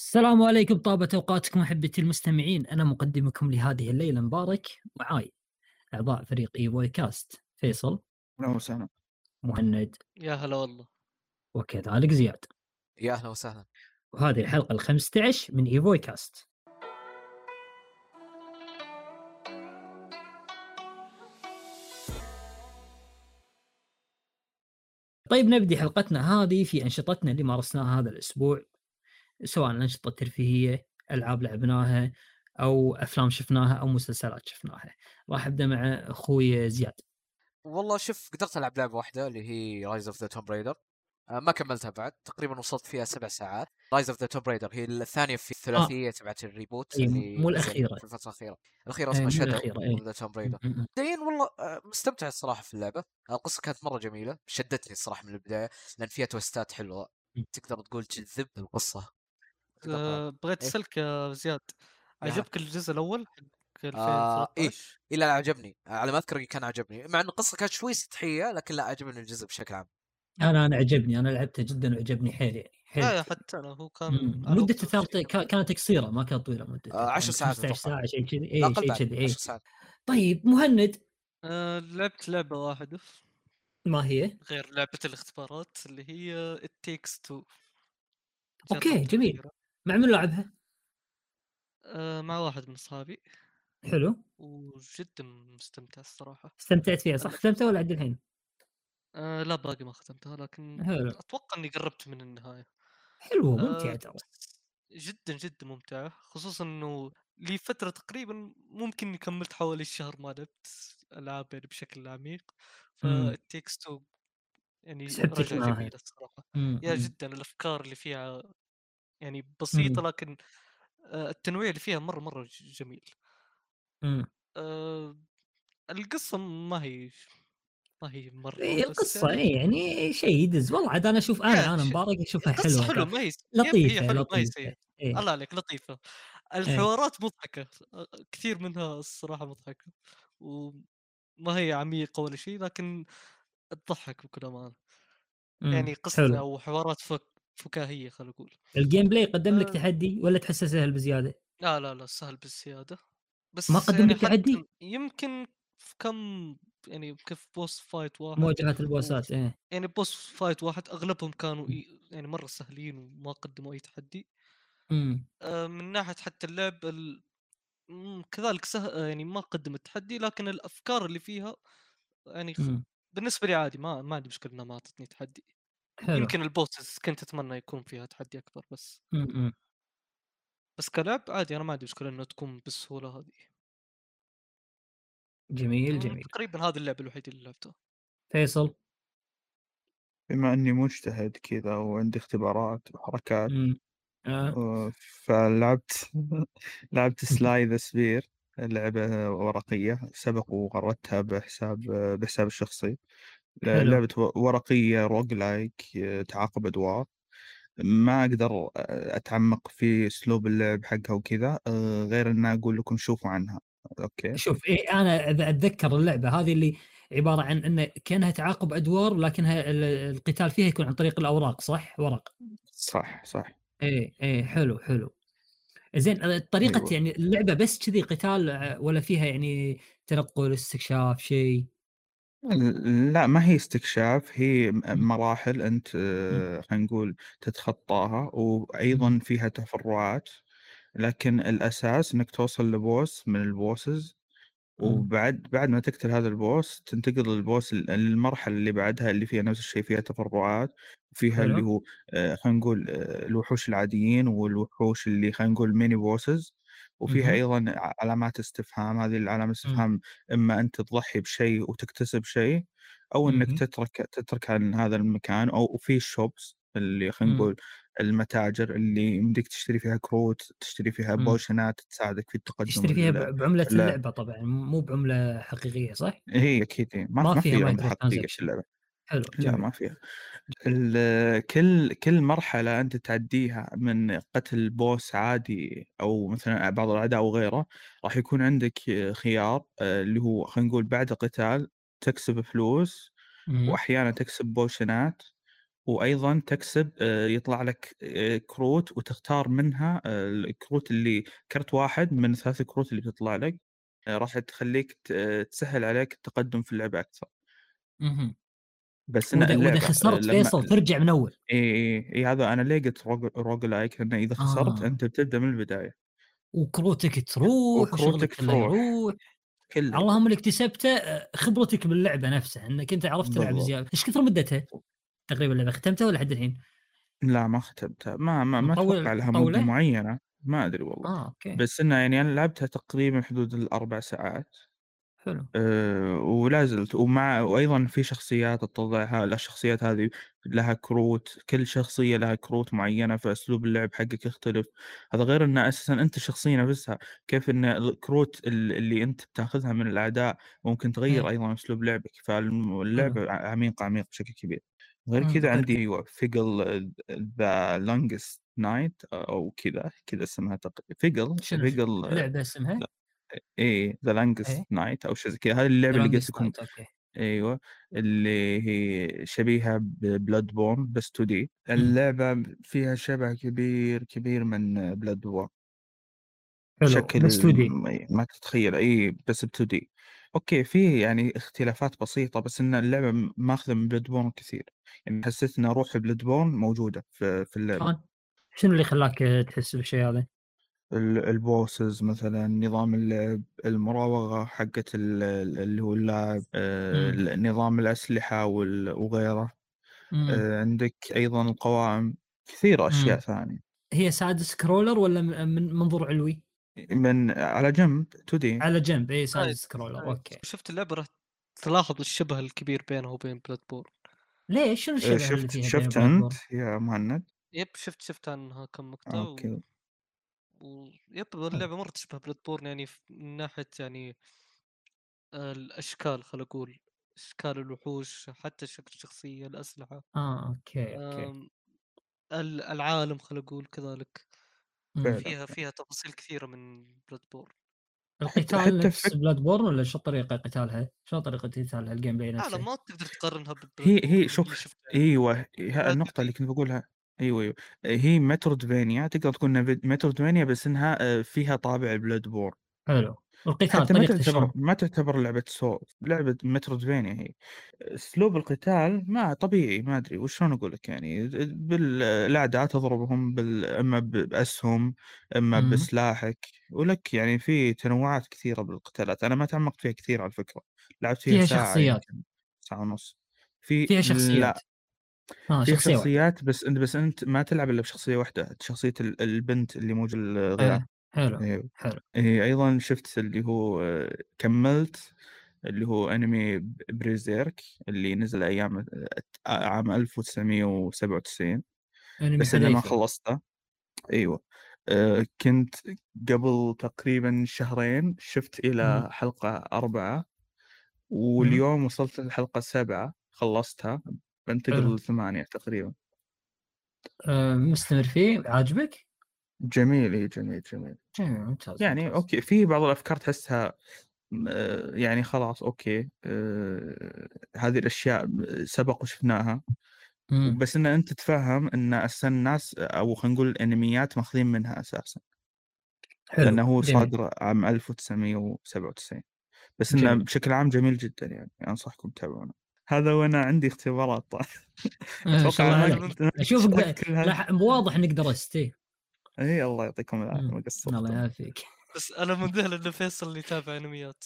السلام عليكم طابة أوقاتكم أحبتي المستمعين. أنا مقدمكم لهذه الليلة مبارك معاي أعضاء فريق إيفوي كاست. فيصل. أهلا وسهلا. مهند. يا هلا والله. وكذلك زياد. يا أهلا وسهلا. وهذه الحلقة ال 15 من إيفوي كاست. طيب نبدي حلقتنا هذه في أنشطتنا اللي مارسناها هذا الأسبوع. سواء أنشطة ترفيهية ألعاب لعبناها أو أفلام شفناها أو مسلسلات شفناها. راح أبدأ مع أخوي زياد. والله شوف قدرت ألعب لعبة واحدة اللي هي Rise of the Tomb Raider ما كملتها بعد تقريبا وصلت فيها سبع ساعات. Rise of the Tomb Raider هي الثانية في الثلاثية تبعت ال reboot اللي مو نزل الأخيرة. في الفترة الأخيرة. الأخيرة إي، اسمها Shadow the Tomb م- مبدئيا والله آه، مستمتع الصراحة في اللعبة. القصة كانت مرة جميلة شدتني الصراحة من البداية لأن فيها تويستات حلوة. تقدر تقول تجذب القصة. آه، بغيت إيه. اسالك يا زياد. يا عجبك الجزء الأول؟ حق آه، إيه. 2013 الا لا عجبني. على ما أذكر كان عجبني مع ان القصة كانت شوي سطحية لكن لا عجبني الجزء بشكل عام. أنا أنا عجبني أنا لعبته جدا وعجبني حيل يعني حيل لا حتى أنا هو كان مدته كانت قصيرة ما كانت طويلة مدته آه، عشر كانت ساعات 15 أتوقع. ساعة شيء كذي. اي شيء كذي اي 10 ساعات. طيب مهند. آه، لعبت لعبة واحدة. ما هي؟ غير لعبة الاختبارات اللي هي It Takes 2 أوكي، جربتها جميل. مع من لعبها؟ آه، مع واحد من اصحابي حلو وجدا مستمتع الصراحة استمتعت فيها صح؟ ختمتها ولا عد الحين؟ آه، لا باقي ما ختمتها لكن حلو أتوقع إني قربت من النهاية حلوة آه، ممتعه ترى جدا جدا ممتعة خصوصا إنه لي فترة تقريبا ممكن إني كملت حوالي شهر ما لعبت ألعاب يعني بشكل عميق مم. ف It Takes Two يعني رجع معاها. جميل الصراحة مم، يا. جدا الأفكار اللي فيها يعني بسيطة مم. لكن التنويع اللي فيها مرة مرة ج- جميل مم. آه، القصة ما هي ما هي مرة إيه، القصة يعني اي يعني شيء يدز والله عاد أنا أشوف أنا أنا مبارك أشوفها حلوة حلوة ترى. ما هي لطيفه هي حلوة ما هي لطيفة سيئة إيه. الله عليك لطيفة الحوارات مضحكة أ- كثير منها الصراحة مضحكة وما هي عميقة ولا شيء لكن تضحك بكل أمانة مم. يعني قصة حلو أو حوارات فك... فكاهية خلينا نقول ال game play قدم لك آه. تحدي ولا تحسه سهل بزيادة؟ لا لا لا سهل بالزيادة بس ما قدم يعني لك تحدي؟ يمكن في كم يعني كيف boss fight واحد مواجهات البوسات إيه يعني boss fight واحد أغلبهم كانوا يعني مرة سهلين وما قدموا أي تحدي مم. آه، من ناحية حتى اللعب ال... كذلك سه... يعني ما قدم التحدي لكن الأفكار اللي فيها يعني خ... مم. بالنسبة لي عادي ما ما عندي مشكلة إنها ما أعطتني تحدي حلو يمكن البوسز كنت أتمنى يكون فيها تحدي أكبر بس مم. مم. بس كلعب عادي أنا ما عندي مشكلة انها تكون بالسهولة هذه جميل مم، جميل تقريبا هذه اللعبه الوحيده اللي لعبتها فيصل بما إني مجتهد كذا وعندي اختبارات وحركات مم. آه. آه، فلعبت لعبت Slay the Spire لعبة ورقية سبق وغردتها بحساب بحساب الشخصي حلو. لعبة و- ورقية roguelike تعاقب أدوار. ما أقدر أتعمق في أسلوب اللعب حقها وكذا غير أن أقول لكم شوفوا عنها. أوكي؟ شوف إيه أنا إذا أتذكر اللعبة هذه اللي عبارة عن إنه كأنها تعاقب أدوار لكنها ال- القتال فيها يكون عن طريق الأوراق صح؟ ورق. صح صح. إيه إيه حلو حلو. زين طريقة أيوة. يعني اللعبة بس كذي قتال ولا فيها يعني تنقل استكشاف شيء؟ لا ما هي استكشاف هي م- مراحل أنت آه، خلينا نقول تتخطاها وأيضا فيها تفرعات لكن الأساس إنك توصل ل boss من ال bosses وبعد بعد ما تقتل هذا ال boss تنتقل لل boss ال- المرحلة اللي بعدها اللي فيها نفس الشيء فيها تفرعات وفيها حلو. اللي هو آه، خلينا نقول آه، الوحوش العاديين والوحوش اللي خلينا نقول mini bosses وفيها ع- علامات استفهام هذه العلامات استفهام إما أنت تضحي بشيء وتكتسب شيء إنك مهم. تترك تترك عن هذا المكان أو في ال shops اللي خلينا مم. نقول المتاجر اللي يمديك تشتري فيها كروت تشتري فيها مم. بوشنات تساعدك في التقدم تشتري فيها ال- ب- بعملة لا. اللعبة طبعا مو بعملة حقيقية صح؟ هي أكيد هي. ما, ما فيها حقيقية في transaction. حلو لا جميل ما فيها ال- كل كل مرحلة أنت تعديها من قتل boss عادي أو مثلا بعض الأعداء أو غيره راح يكون عندك خيار آه، اللي هو خلينا نقول بعد قتال تكسب فلوس مم. واحيانا تكسب بوشنات وأيضا تكسب آه، يطلع لك آه، كروت وتختار منها آه، الكروت اللي كرت واحد من ثلاث كروت اللي بتطلع لك آه، راح تخليك ت- تسهل عليك التقدم في اللعبة أكثر مهم. بس إن وإذا, وإذا اللعبة خسرت لما فيصل ترجع من أول اي اي اي هذا أنا ليه قلت rogue, roguelike لأن إذا خسرت آه. أنت بتبدأ من البداية وكروتك تروح وكروتك تروح. كله اللهم اللي اكتسبته آه، خبرتك باللعبة نفسها إنك أنت عرفت تلعب. زيادة إيش كثر مدتها؟ تقريبا اللعبه ختمتها ولا لحد الحين؟ لا ما ختمتها ما ما ما أتوقع لها مدة؟ معينة ما أدري والله آه أوكي بس إنه يعني أنا لعبتها تقريبا حدود الأربع ساعات حلو. أه ولا زلت. ومع وأيضا في شخصيات تطلعها الشخصيات هذه لها كروت كل شخصية لها كروت معينة فأسلوب اللعب حقك يختلف. هذا غير إن أساسا أنت الشخصية نفسها كيف إن الكروت ال- اللي أنت بتاخذها من الأعداء ممكن تغير إيه. أيضا أسلوب لعبك. فاللعبه عميقه عميقه بشكل كبير. غير مم، كذا عندي أيوه Vigil The Longest Night أو كذا كذا اسمها تقريبا Vigil Vigil لعبة اسمها؟ إيه The Longest إيه. Night أو شيء زي كذا هذه اللعبة اللي Longest قلت لكم Night، أيوه اللي هي شبيهة ب Bloodborne بس 2D اللعبة فيها شبه كبير كبير من Bloodborne حلو بس 2 D م- ما تتخيل. اي بس ب 2 D okay في يعني اختلافات بسيطة بس إن اللعبة م- ماخذة من Bloodborne كثير. يعني حسيت إن روح Bloodborne موجودة في في اللعبة. شلون؟ شنو اللي خلاك تحس بالشيء هذا؟ ال- ال bosses مثلا نظام اللعب المراوغة حقت ال- ال- اللي هو اللاعب آه، نظام الأسلحة وال- وغيره. مم. آه، عندك أيضا القوائم كثير أشياء مم. ثانية. هي side scroller ولا م- من منظور علوي؟ من على جنب 2 D على جنب اي side side- scroller. Okay. شفت اللعبه راح تلاحظ الشبه الكبير بينها وبين Bloodborne ليش شنو آه، الشبه اللي شفت شفت أنت يا مهند؟ yep شفت شفت عنها كم مقطع و... okay و... yep اللعبة مرة تشبه Bloodborne يعني من ناحية يعني آه، الأشكال خل أقول أشكال الوحوش حتى شكل الشخصية الأسلحة آه okay okay العالم خل أقول كذلك فيها فيها تفاصيل كثيرة من Bloodborne القتال نفس فك- Bloodborne ولا شو طريقة قتالها؟ شو طريقة قتالها ال gameplay لا لا نفسه؟ ما تقدر تقارنها ب Blood هي هي شوف شفتها إيوه ه- لا النقطة اللي. كنت بقولها أيوه أيوه. هي Metroidvania تقدر تقول إنها Metroidvania بس إنها آه، فيها طابع Bloodborne حلو. القتال حتى ما تعتبر؟ ما تعتبر لعبة سو لعبة Metroidvania هي. أسلوب القتال ما طبيعي ما أدري وشلون أقول لك يعني؟ بالأعداء تضربهم بال... أما ب- بأسهم أما مم. بسلاحك ولك يعني في تنوعات كثيرة بالقتالات. أنا ما تعمقت فيها كثير على فكرة. لعبت فيها فيها ساعة شخصيات. يمكن ساعة ونص. في فيها شخصيات. آه فيها شخصية واحدة. شخصيات بس أنت بس أنت ما تلعب إلا بشخصية واحدة شخصية ال- البنت اللي موجود الغلام آه. حلو أيوه حلو. إيه أيضا شفت اللي هو آه، كملت اللي هو أنمي Berserk اللي نزل أيام آه، عام 1997 أنمي بس أنا ما خلصته. أيوه. آه، كنت قبل تقريبا شهرين شفت مم. إلى حلقة أربعة مم. واليوم وصلت للحلقة سبعة خلصتها. بنتقل لثمانية تقريبا. آه مستمر فيه؟ عاجبك؟ جميل إيه جميل جميل. جميل ممتاز يعني ممتاز. okay في بعض الأفكار تحسها آه، يعني خلاص أوكي آه، هذه الأشياء سبق وشفناها. مم. بس إن أنت تتفهم إن أساسا الناس أو خلينا نقول الأنميات ماخذين منها أساسا. لأنه حلو هو جميل. صادر عام 1997 بس إنه بشكل عام جميل جدا يعني أنصحكم تتابعونه. هذا وأنا عندي اختبارات. شاء أتوقع أشوفك واضح إنك درست إيه. اي الله يعطيكم العافية ما مم. قصرتم الله يعافيك. بس أنا منذهل ان فيصل اللي يتابع أنميات.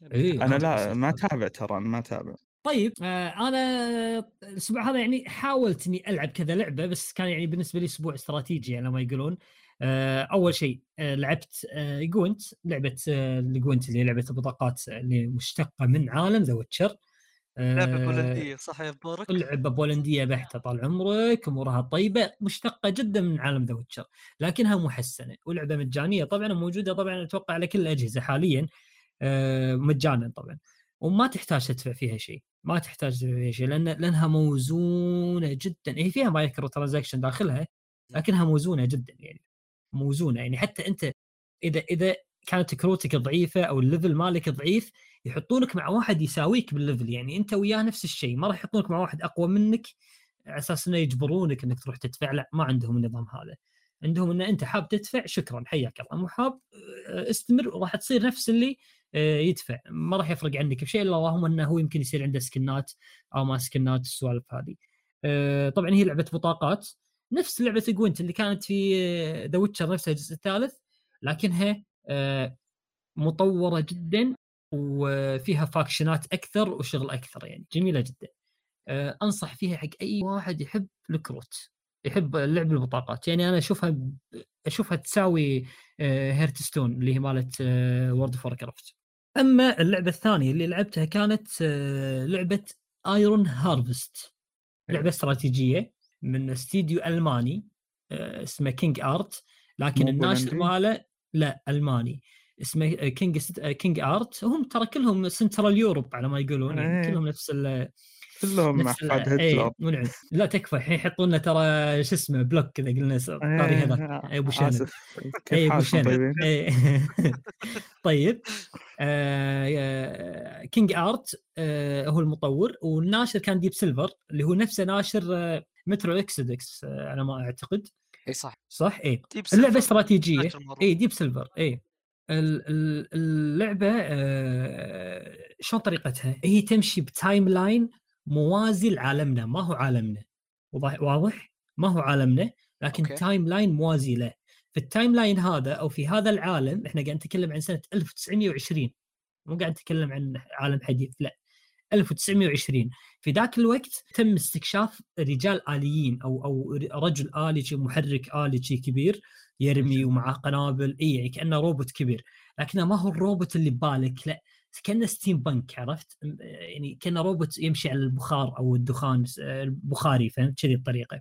يعني إيه، أنا هذا لا ما. تابع ترى ما تابع طيب آه أنا الأسبوع هذا يعني حاولت إني ألعب كذا لعبة بس كان يعني بالنسبة لي أسبوع استراتيجي يعني ما يقولون. آه أول شيء آه لعبت آه Gwent لعبة آه Gwent اللي هي لعبة البطاقات اللي مشتقة من عالم The Witcher لعبة بولندية صح يا مبارك؟ لعبه بولندية بحتة طال عمرك أمورها طيبة مشتقة جدا من عالم The Witcher لكنها محسنة ولعبة مجانية طبعا موجوده طبعا أتوقع على كل الأجهزة حاليا آه، مجانا طبعا وما تحتاج تدفع فيها شيء ما تحتاج تدفع فيها شيء لأن لأنها موزونة جدا هي فيها microtransaction داخلها لكنها موزونة جدا يعني موزونة يعني حتى أنت اذا إذا كانت كروتك ضعيفة أو ال level مالك ضعيف يحطونك مع واحد يساويك بال level يعني أنت وياه نفس الشيء ما راح يحطونك مع واحد أقوى منك على أساس إنه يجبرونك إنك تروح تدفع لا ما عندهم النظام هذا. عندهم إن أنت حاب تدفع شكرا حياك الله مو حاب آه، استمر وراح تصير نفس اللي آه، يدفع. ما راح يفرق عنك بشيء إلا اللهم إنه هو يمكن يصير عنده سكنات أو ما سكنات السوالف هذه. آه، طبعا هي لعبة بطاقات نفس لعبة Gwent اللي كانت في The Witcher نفسها الجزء الثالث لكنها آه، مطورة جدا وفيها فاكشنات أكثر وشغل أكثر يعني جميلة جدا. آه، أنصح فيها حق أي واحد يحب الكروت يحب لعب البطاقات. يعني أنا أشوفها أشوفها تساوي Hearthstone اللي هي مالت World of Warcraft أما اللعبة الثانية اللي لعبتها كانت آه، لعبة Iron Harvest لعبة استراتيجية من استديو ألماني آه، اسمه King Art لكن الناشر؟ ماله لا ألماني. اسمه King King Art هم ترى كلهم Central Europe على ما يقولون. يعني إيه. كلهم نفس ال كلهم أحفاد إيه، هتلر منعم لا تكفى الحين يحطون لنا ترى شو اسمه block كذا قلنا س- طاري إيه، هذاك إيه، أبو شنب. اي أبو شنب؟ إيه. طيب آه King Art آه هو المطور. والناشر كان Deep Silver اللي هو نفسه ناشر آه Metro Exodus آه على ما أعتقد. إي صح. صح؟ إيه. Deep اللعبة استراتيجية. اي Deep Silver اي اللعبة آه، شلون طريقتها؟ هي تمشي ب timeline موازي لعالمنا ما هو عالمنا واضح؟ ما هو عالمنا لكن okay. Timeline موازي له في ال timeline هذا أو في هذا العالم إحنا قاعد نتكلم عن سنة 1920 مو قاعد نتكلم عن عالم حديث لا 1920 في ذاك الوقت تم استكشاف رجال آليين أو أو رجل شي محرك شي كبير يرمي ومعه قنابل. إي يعني كأنه روبوت كبير. لكنه ما هو الروبوت اللي ببالك لا كأنه steampunk عرفت؟ يعني كأنه روبوت يمشي على البخار أو الدخان البخاري فهمت؟ كذي الطريقة.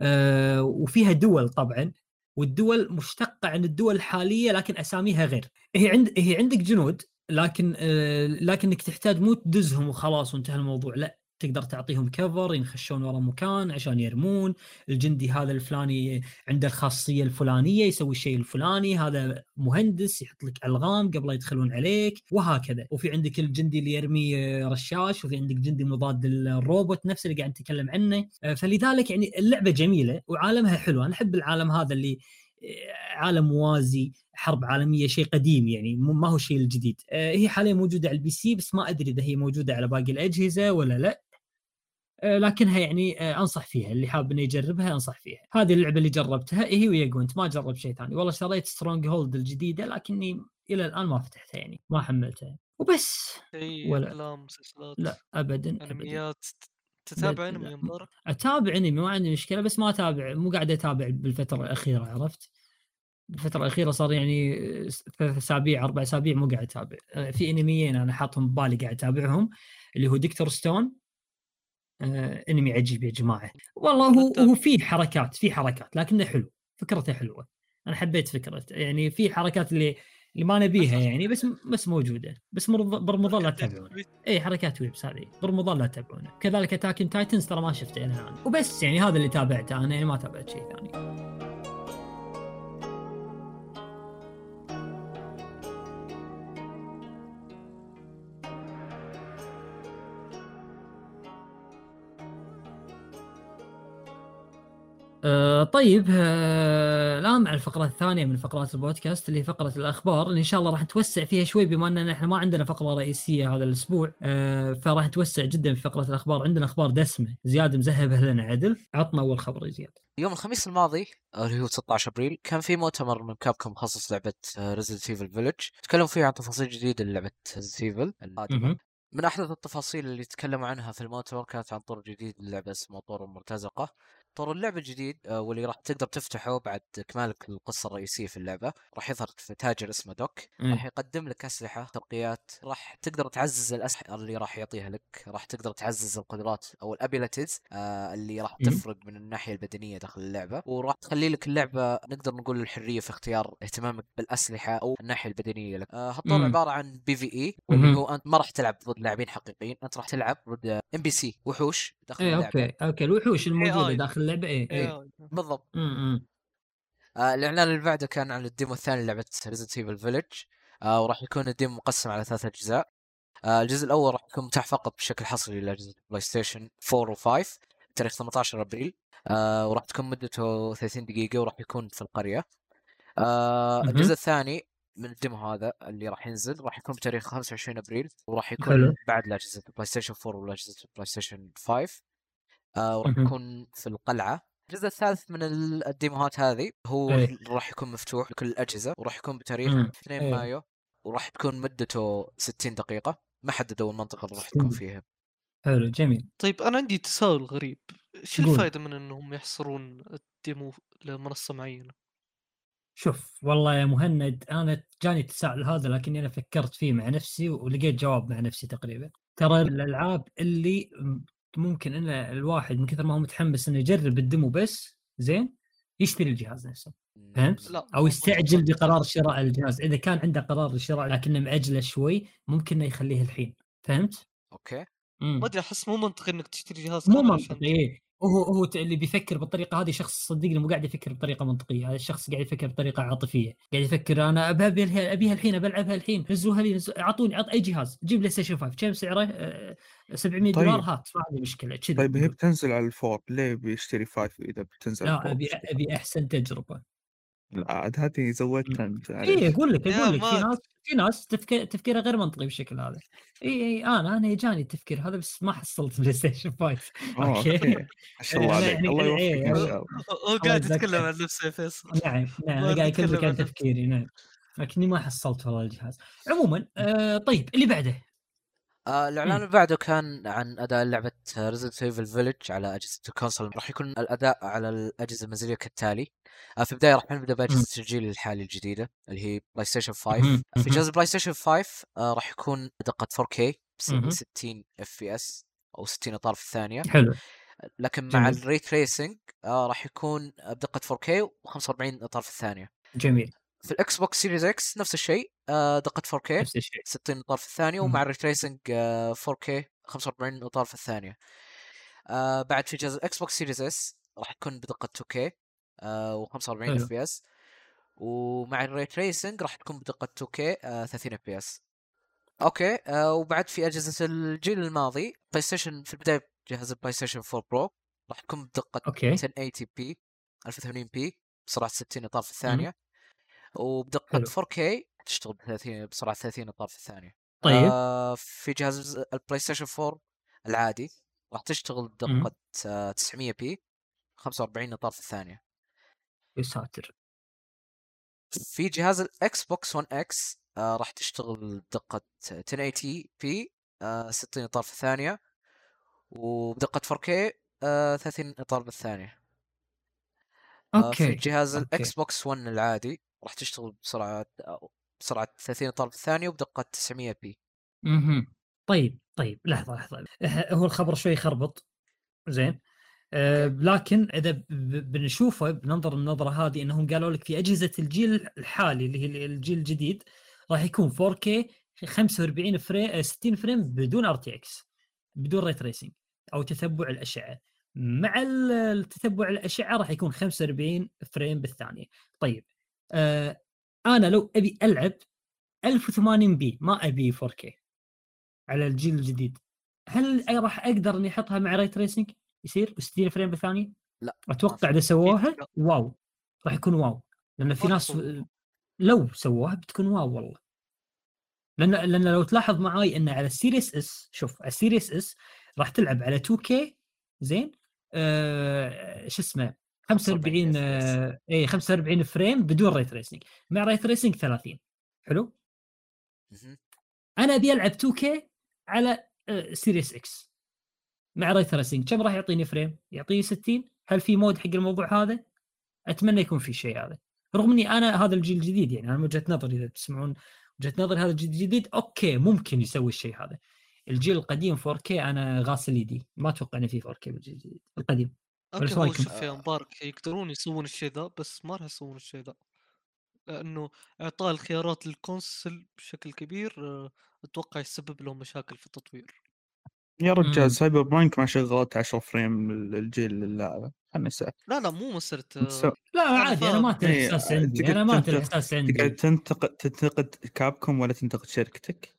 آه وفيها دول طبعا والدول مشتقة عن الدول الحالية لكن أساميها غير. هي عند هي عندك جنود لكن آه لكنك تحتاج مو تدزهم وخلاص وانتهى الموضوع. لا تقدر تعطيهم cover ينخشون ورا مكان عشان يرمون. الجندي هذا الفلاني عنده الخاصية الفلانية يسوي الشيء الفلاني هذا مهندس يحط لك ألغام قبل يدخلون عليك وهكذا. وفي عندك الجندي اللي يرمي رشاش وفي عندك جندي مضاد للروبوت نفسه اللي قاعد نتكلم عنه. آه، فلذلك يعني اللعبة جميلة وعالمها حلو. أنا أحب العالم هذا اللي آه، عالم موازي حرب عالمية شيء قديم يعني ما هو شيء الجديد. آه، هي حاليا موجودة على ال PC بس ما أدري إذا هي موجودة على باقي الأجهزة ولا لا. لكنها يعني آه، أنصح فيها. اللي حاب إنه يجربها أنصح فيها. هذه اللعبة اللي جربتها هي ويا جوينت ما جربت شيء ثاني. والله شريت Stronghold الجديدة لكني إلى الآن ما فتحتها يعني. ما حملتها. وبس. اي ولا- افلام مسلسلات لا ابدا أنميات. تتابع أنمي. مبارك؟ أتابع أنمي ما عندي مشكلة بس ما أتابع. مو قاعد أتابع بالفترة الأخيرة عرفت؟ الفترة الأخيرة صار يعني ثلاث أسابيع أربع أسابيع مو قاعد أتابع، آه، في أنميين أنا حاطهم ببالي قاعد أتابعهم اللي هو Dr. Stone آه، أنمي عجيب يا جماعة، والله هو. هو في حركات في حركات لكنه حلو، فكرته حلوة، أنا حبيت فكرته. يعني في حركات اللي اللي ما نبيها يعني بس بس موجودة، بس برمضان لا تتابعونه. اي حركات ويبس هذه. برمضان لا تتابعونه. كذلك Attack on Titan ترى ما شفته إلى الآن. وبس يعني هذا اللي تابعته أنا يعني ما تابعت شيء ثاني. آه طيب آه الآن مع الفقرة الثانية من فقرات البودكاست اللي هي فقرة الأخبار اللي إن شاء الله راح نتوسع فيها شوي بما اننا إحنا ما عندنا فقرة رئيسية هذا الأسبوع آه فراح نتوسع جدا في فقرة الأخبار. عندنا أخبار دسمة زياد مزهبه لنا عدل عطنا أول خبر يا زياد. يوم الخميس الماضي اللي هو 16 أبريل كان في مؤتمر من Capcom مخصص لعبة Resident Evil Village تكلموا فيه عن تفاصيل جديدة للعبة Resident Evil القادمة. من أحدث التفاصيل اللي تكلموا عنها في المؤتمر كانت عن طور جديد للعبة اسمه طور المرتزقه طور اللعبه الجديد آه، واللي راح تقدر تفتحه بعد اكمالك القصة الرئيسية في اللعبة راح يظهر في تاجر اسمه دوك. راح يقدم لك أسلحة ترقيات راح تقدر تعزز الأسلحة اللي راح يعطيها لك راح تقدر تعزز القدرات أو ال abilities آه اللي راح. تفرق من الناحية البدنية داخل اللعبة وراح تخلي لك اللعبة نقدر نقول الحرية في اختيار اهتمامك بالأسلحة أو الناحية البدنية لك آه هالطور. عبارة عن PvE واللي. هو أنت ما راح تلعب ضد لاعبين حقيقيين أنت راح تلعب ضد NPC وحوش داخل إيه اللعبة أوكي okay الوحوش الموجودة. داخل اللعبة إيه إيه إيه. بالضبط إمم آه الإعلان اللي بعده كان عن ال demo الثاني لعبة Resident Evil Village آه وراح يكون ال demo مقسم على ثلاث أجزاء آه الجزء الأول راح يكون متاح فقط بشكل حصري لأجهزة PlayStation 4 و5 بتاريخ 18 أبريل آه وراح تكون مدته 30 دقيقة وراح يكون في القرية آه. الجزء الثاني من ال demo هذا اللي راح ينزل راح يكون بتاريخ 25 أبريل وراح يكون حلو. بعد لأجهزة ال PlayStation 4 ولأجهزة ال PlayStation 5 آه وراح. يكون في القلعة الجزء الثالث من ال- الديموهات هذه هو إيه. راح يكون مفتوح لكل الأجهزة وراح يكون بتاريخ مم. 2 إيه. مايو وراح تكون مدته 60 دقيقة ما حددوا المنطقة اللي راح تكون 60. فيها حلو جميل طيب أنا عندي تساؤل غريب قول. الفائدة من إنهم يحصرون الديمو لمنصة معينة شوف والله يا مهند أنا جاني التساؤل هذا لكني أنا فكرت فيه مع نفسي ولقيت جواب مع نفسي تقريبا ترى الألعاب اللي ممكن إن الواحد من كثر ما هو متحمس إنه يجرب ال demo بس زين يشتري الجهاز نفسه فهمت؟ لا أو يستعجل. بقرار شراء الجهاز إذا كان عنده قرار للشراء لكنه مأجله شوي ممكن إنه يخليه الحين فهمت؟ okay. ما أدري أحس مو منطقي إنك تشتري جهاز مو منطقي إيه. هو هو اللي بيفكر بالطريقة هذه شخص صدقني مو قاعد يفكر بطريقة منطقية. هذا الشخص قاعد يفكر بطريقة عاطفية. قاعد يفكر أنا ابيها أبيها الحين بلعبها الحين. نزلوها لي أعطوني عط أي جهاز. جيب PlayStation 5 كم سعره؟ آه، 700 طيب. دولار. هات ما عندي مشكلة. كذي. طيب هي. بتنزل على الفور. ليه بيشتري فايف إذا بتنزل على لا أبي أبي أحسن تجربة. عاد هذه زودتها أنت اي. أقول لك أقول لك في. ناس في ناس تفكير تفكيرها غير منطقي بالشكل هذا. إي إي أنا أنا جاني التفكير هذا بس ما حصلت بلاي ستيشن 5 أوه، أوكي. ما شاء الله أنا عليك. يعني- الله إيه، يوفقك إن يعني- شاء الله. هو قاعد. يتكلم عن نفسه يا فيصل. نعم نعم. أنا قاعد اكلمك عن. تفكيري نعم. لكني ما حصلت والله الجهاز. عموما آه طيب اللي بعده. آه الإعلان. اللي بعده كان عن أداء لعبة Resident Evil Village على أجهزة ال console راح يكون الأداء على الأجهزة المنزليه كالتالي آه في البداية راح نبدا بأجهزة الجيل الحالي الجديدة اللي هي PlayStation 5 مهم. في. جهاز ال PlayStation 5 آه راح يكون دقه 4K مهم. ب 60 FPS أو 60 اطار في الثانية حلو لكن مع. ال ray tracing آه راح يكون بدقة 4K و45 اطار في الثانية جميل في ال Xbox Series X نفس الشيء دقة 4K نفس الشيء. 60 اطار في الثانية. ومع ال ray tracing 4K 45 اطار في الثانية. آه بعد في جهاز ال Xbox Series S راح تكون بدقة 2K آه و45 حلو. FPS ومع ال ray tracing راح تكون بدقة 2K آه 30 FPS okay آه وبعد في أجهزة الجيل الماضي PlayStation في البداية جهاز ال PlayStation 4 Pro راح تكون بدقة okay. 1080 P 1080 P بسرعة 60 اطار في الثانية. وبدقة حلو. 4K تشتغل ب 30 بسرعة 30 إطار في الثانية. طيب. آه في جهاز ال PlayStation 4 العادي راح تشتغل بدقة آه 900 P 45 إطار في الثانية. يا ساتر. في جهاز ال Xbox One X آه راح تشتغل بدقة 1080 P آه 60 إطار في الثانية. وبدقة 4K آه 30 إطار بالثانية. آه في okay جهاز okay. ال Xbox One العادي راح تشتغل بسرعة آه، بسرعة 30 اطار في الثانية وبدقة 900 P. مهم. طيب طيب لحظة لحظة. إح- هو الخبر شوي خربط. زين. okay. لكن إذا بنشوفه بننظر النظرة هذه إنهم قالوا لك في أجهزة الجيل الحالي اللي هي الجيل الجديد راح يكون 4K 45 frame 60 frame بدون RTX بدون ray tracing أو تتبع الأشعة. مع ال- التتبع الأشعة راح يكون 45 frame بالثانية. طيب آه أنا لو أبي ألعب 1080 P ما أبي 4K على الجيل الجديد. هل راح أقدر إني أحطها مع ray tracing يصير؟ 60 frame بالثانيه؟ لا أتوقع إذا سووها. wow راح يكون wow. لأن في ناس. لو سووها بتكون wow والله. لأن لأن لو تلاحظ معاي إن على ال Series S شوف على ال Series S راح تلعب على 2K زين؟ آه شو اسمه؟ 45 آه اي 45 frame بدون ray tracing مع ray tracing 30 حلو. أنا أبي ألعب 2K على Series X مع ray tracing كم راح يعطيني frame؟ يعطيني 60 هل في mode حق الموضوع هذا؟ أتمنى يكون في شيء هذا. رغم إني أنا هذا الجيل الجديد يعني أنا من وجهة نظري إذا تسمعون وجهة نظري هذا الجيل الجديد okay ممكن يسوي الشيء هذا. الجيل القديم 4K أنا غاسل يدي. ما أتوقع إنه في 4K بالجيل الجديد القديم. okay إيش هو؟ شوف يا مبارك يقدرون يسوون الشيء ذا بس ما راح يسوون الشيء ذا لأنه إعطاء الخيارات لل console بشكل كبير آه، أتوقع يسبب لهم مشاكل في التطوير يا. رجال Cyberpunk ما شغلت 10 frame الجيل اللعبه خلنا لا لا مو بس- آه، لا عادي أنا ما. انت إيه، عندي أنا ما تقعد عندي تنتقد تنتقد Capcom ولا تنتقد شركتك؟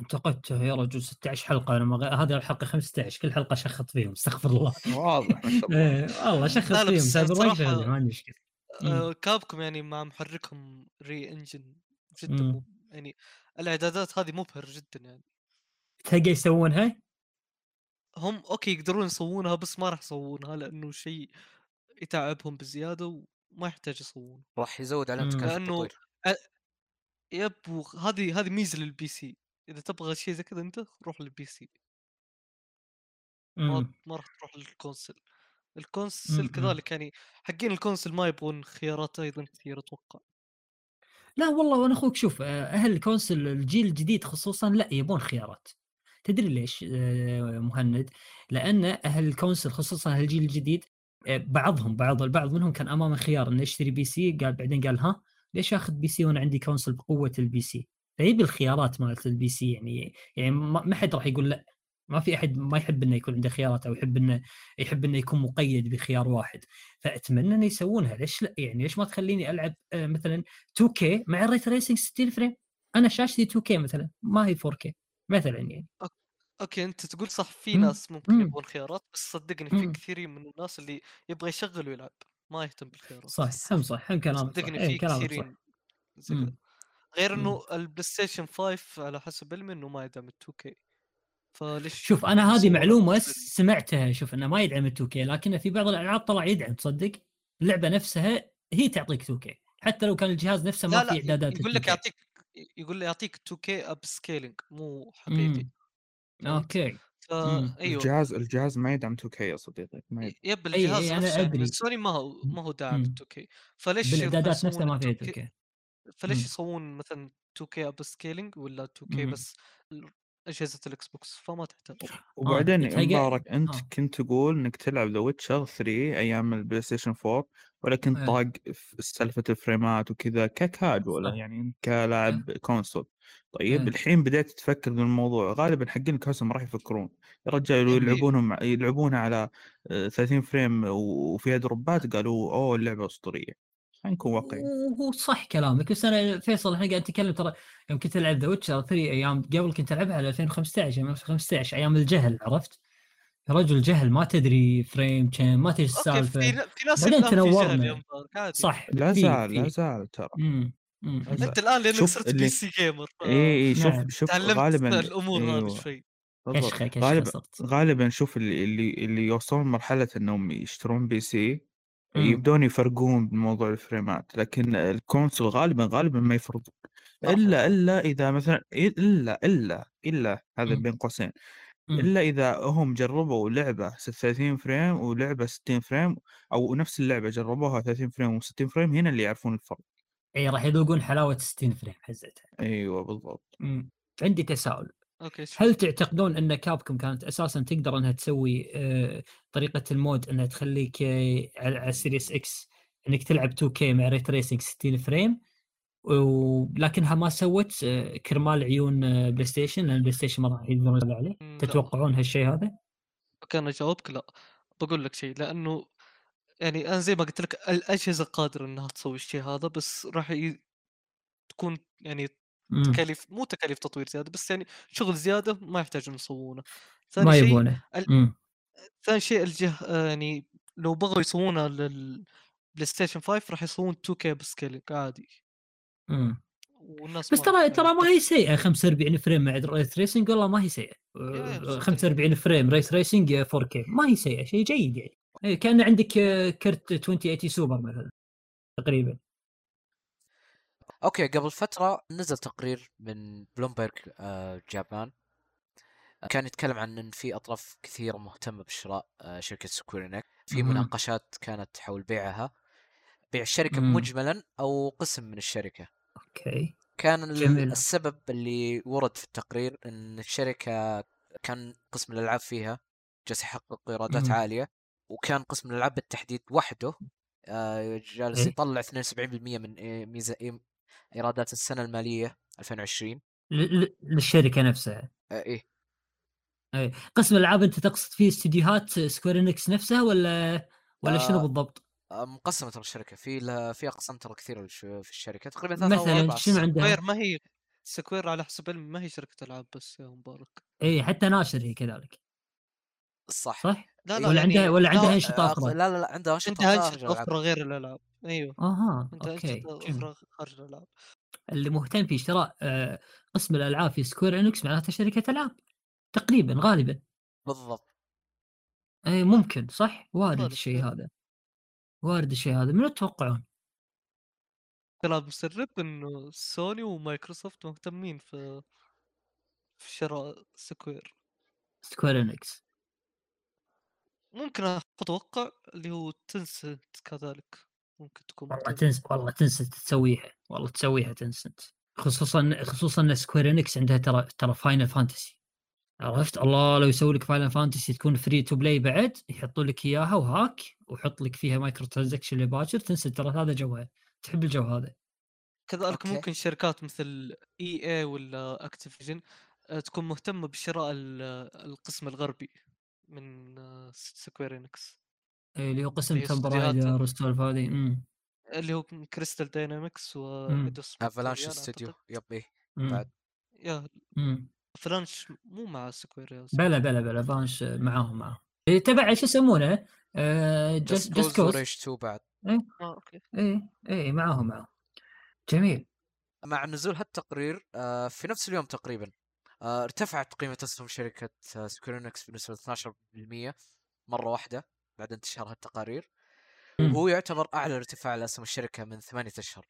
انتقدته يا رجل 16 حلقة أنا ما غ- هذه الحلقة 15 كل حلقة شخط فيهم استغفر الله. واضح ما شاء الله. إيه، والله لا فيهم سايبر صراحة شغله ما عندي مشكلة. آه، Capcom يعني مع محركهم RE Engine جدا مم. يعني الإعدادات هذه مبهر جدا يعني. تلقى يسوونها؟ هم okay يقدرون يسوونها بس ما راح يسوونها لأنه شيء يتعبهم بزيادة وما يحتاج يسوونه راح يزود عليهم مم. تكاليف لأنه yep هذه هذه ميزة لل PC إذا تبغى شيء زي كذا أنت روح لل PC ما مم. ما راح تروح لل console ال console مم. كذلك يعني حقين ال console ما يبغون خيارات أيضا كثير أتوقع لا والله وأنا أخوك شوف آه، أهل ال console الجيل الجديد خصوصا لا يبون خيارات تدري ليش آه، مهند؟ لأن أهل ال console خصوصا أهل الجيل الجديد آه، بعضهم بعض البعض منهم كان أمامه خيار إنه يشتري PC قال بعدين قال ها ليش آخذ PC وأنا عندي console بقوة ال PC؟ فيبي الخيارات مالت ال PC يعني يعني ما حد راح يقول لا ما في أحد ما يحب إنه يكون عنده خيارات أو يحب إنه يحب إنه يكون مقيد بخيار واحد فأتمنى إنه يسوونها ليش لا يعني ليش ما تخليني ألعب آه، مثلا 2K مع ال ray tracing 60 frame أنا شاشتي 2K مثلا ما هي 4K مثلا يعني okay أنت تقول صح في. ناس ممكن مم. يبغون خيارات بس صدقني في. كثيرين من الناس اللي يبغى يشغل ويلعب ما يهتم بالخيارات صح هم صح هم كلامك صدقني في كثيرين. غير مم. إنه ال PlayStation 5 على حسب علمي إنه ما يدعم ال 2K فليش شوف أنا هذه معلومة؟ سمعتها شوف إنه ما يدعم ال 2K لكن في بعض الألعاب طلع يدعم تصدق اللعبة نفسها هي تعطيك 2K حتى لو كان الجهاز نفسه ما لا في لا إعدادات يقول لك 2K. يعطيك يقول لي يعطيك 2K upscaling مو حقيقي مم. فهمت؟ okay مم. فا أيوه الجهاز الجهاز ما يدعم 2K يا صديقي ما يدعم yep الجهاز إي نفسه أنا يعني سوني ما هو ما هو داعم مم. لل 2K فليش بالإعدادات نفسها ما فيها 2K 2K فليش. يسوون مثلا 2K upscaling ولا 2K مم. بس أجهزة ال Xbox فما تحتاج وبعدين يا تلقى- مبارك انت آه. كنت تقول إنك تلعب The Witcher 3 أيام ال PlayStation 4 ولكن إيه. طاق سالفة الفريمات وكذا ككاد ولا صح. يعني كلاعب console طيب إيه. الحين بديت تفكر بالموضوع غالبا حقين الكونسول ما راح يفكرون يا رجال يبي- يلعبونهم يلعبونها على آه، 30 frame وفيها دروبات قالوا أوه اللعبة أسطورية خلينا نكون واقعيين وهو صح كلامك بس أنا فيصل إحنا قاعد نتكلم ترى يوم كنت ألعب The Witcher 3 أيام قبل كنت ألعبها على 2015 أيام 2015 أيام الجهل عرفت؟ يا رجل جهل ما تدري frame كم ما تدري السالفة في ناس بعدين الان في جهل تنورنا. صح لا زال لا. زال ترى. أنت الآن لأنك شوف صرت PC gamer اي اي شوف نعم. شوف تعلمت غالبا الأمور هذه أيوه. شوي. كشخة كشخة غالبا غالبا شوف اللي اللي اللي يوصلون مرحلة إنهم يشترون PC. يبدون يفرقون بموضوع الفريمات لكن الكونسول غالبا غالبا ما يفرقون إلا إلا إذا مثلا إلا إلا إلا هذا مم. بين قوسين. مم. إلا إذا هم جربوا لعبة 30 frame ولعبة 60 frame أو نفس اللعبة جربوها 30 frame و60 frame هنا اللي يعرفون الفرق. إي راح يذوقون حلاوة 60 frame حزتها. أيوه بالضبط. عندي تساؤل. okay هل تعتقدون أن Capcom كانت أساسا تقدر أنها تسوي آه، طريقة ال mode أنها تخليك آه، على ال Series X أنك تلعب 2K مع ray tracing 60 frame ولكنها ما سوت آه، كرمال عيون PlayStation لأن PlayStation ما راح يقدرون عليه. تتوقعون هالشيء هذا؟ كان اجاوبك لا بقول لك شيء لأنه يعني أنا زي ما قلت لك الأجهزة قادرة إنها تسوي الشيء هذا بس راح ي... تكون يعني. تكاليف مو تكاليف تطوير زيادة بس يعني شغل زيادة ما يحتاجون يسوونه ثاني ما يبونه ال-. ثاني شيء الجه آه، يعني لو بغوا يسوونها لل PlayStation 5 راح يسوون 2K upscaling عادي. مم. والناس بس ترى ترى ما هي سيئة 45 frame مع ray tracing والله ما هي سيئة. يا آه، صدقني. 45 frame ray tracing 4K ما هي سيئة شيء جيد يعني. إيه، كأن عندك آه، كرت 2080 سوبر مثلا تقريبا. okay قبل فترة نزل تقرير من بلومبرج آه Japan آه، كان يتكلم عن إن في أطراف كثيرة مهتمة بشراء آه شركة Square Enix في. مناقشات كانت حول بيعها بيع الشركة مم. مجملا أو قسم من الشركة okay كان جميل. السبب اللي ورد في التقرير إن الشركة كان قسم الألعاب فيها جالس يحقق إيرادات. عالية وكان قسم الألعاب بالتحديد وحده جالس إيه. يطلع 72% من ميزة إيه- إيرادات السنة المالية 2020 ل- ل- للشركة نفسها. آه، إيه. أي. قسم الألعاب أنت تقصد فيه استديوهات سكوير إنكس نفسها ولا ولا شنو آه، بالضبط؟ آه، مقسمة ترى الشركة. في لها في أقسام ترى كثيرة في الشركة. تقريبا ثلاثة أو مثلا شنو عندها؟ غير ما هي سكوير على حسب علمي ما هي شركة ألعاب بس يا مبارك. اي حتى ناشر هي كذلك. صح. صح؟ لا لا ولا يعني عندها ولا لا، عندها آه، انشطه أخرى؟ لا لا لا عندها انشطه عندها انشطه الألعاب. أخرى غير الألعاب. أيوه. أها عندها okay خارج الألعاب. اللي مهتم في شراء آه، قسم الألعاب في سكوير انكس معناته شركة ألعاب تقريبا غالبا. بالضبط. أي ممكن صح؟ وارد الشيء. هذا. وارد الشيء هذا. من تتوقعون؟ كلام مسرب إنه سوني ومايكروسوفت مهتمين في في شراء سكوير سكوير انكس ممكن أتوقع اللي هو تنسنت كذلك ممكن تكون والله مهتمة. تنس والله تنسنت تسويها والله تسويها تنسنت خصوصا خصوصا إن سكوير انكس عندها ترى ترى فاينل فانتسي عرفت الله لو يسوي لك فاينل فانتسي تكون free to play بعد يحطوا لك إياها وهاك ويحط لك فيها microtransaction لباكر تنسى ترى هذا جوها تحب الجو هذا كذلك okay. ممكن شركات مثل EA ولا اكتيفيجن تكون مهتمة بشراء ال- القسم الغربي من آه، سكوير انكس إيه، اللي هو قسم تومب رايدر والسوالف هذه؟ أمم، اللي هو كريستال داينامكس وايدوس افلانش فيكتوريان استوديو أعتقد. yep إيه أمم، بعد. يا أمم. فلانش مو مع سكوير بلا بلا بلا بانش معاهم معاهم. إيه، تبع شو يسمونه؟ آه، Just Cause إيه. Cause وريج 2 بعد. آه okay. اي اي معاهم معاهم. جميل. مع نزول هالتقرير آه، في نفس اليوم تقريبا. آه، ارتفعت قيمة أسهم شركة آه، سكوير إنكس بنسبة 12% مرة واحدة بعد انتشار هالتقارير مم. وهو يعتبر أعلى ارتفاع لأسهم الشركة من ثمانية أشهر.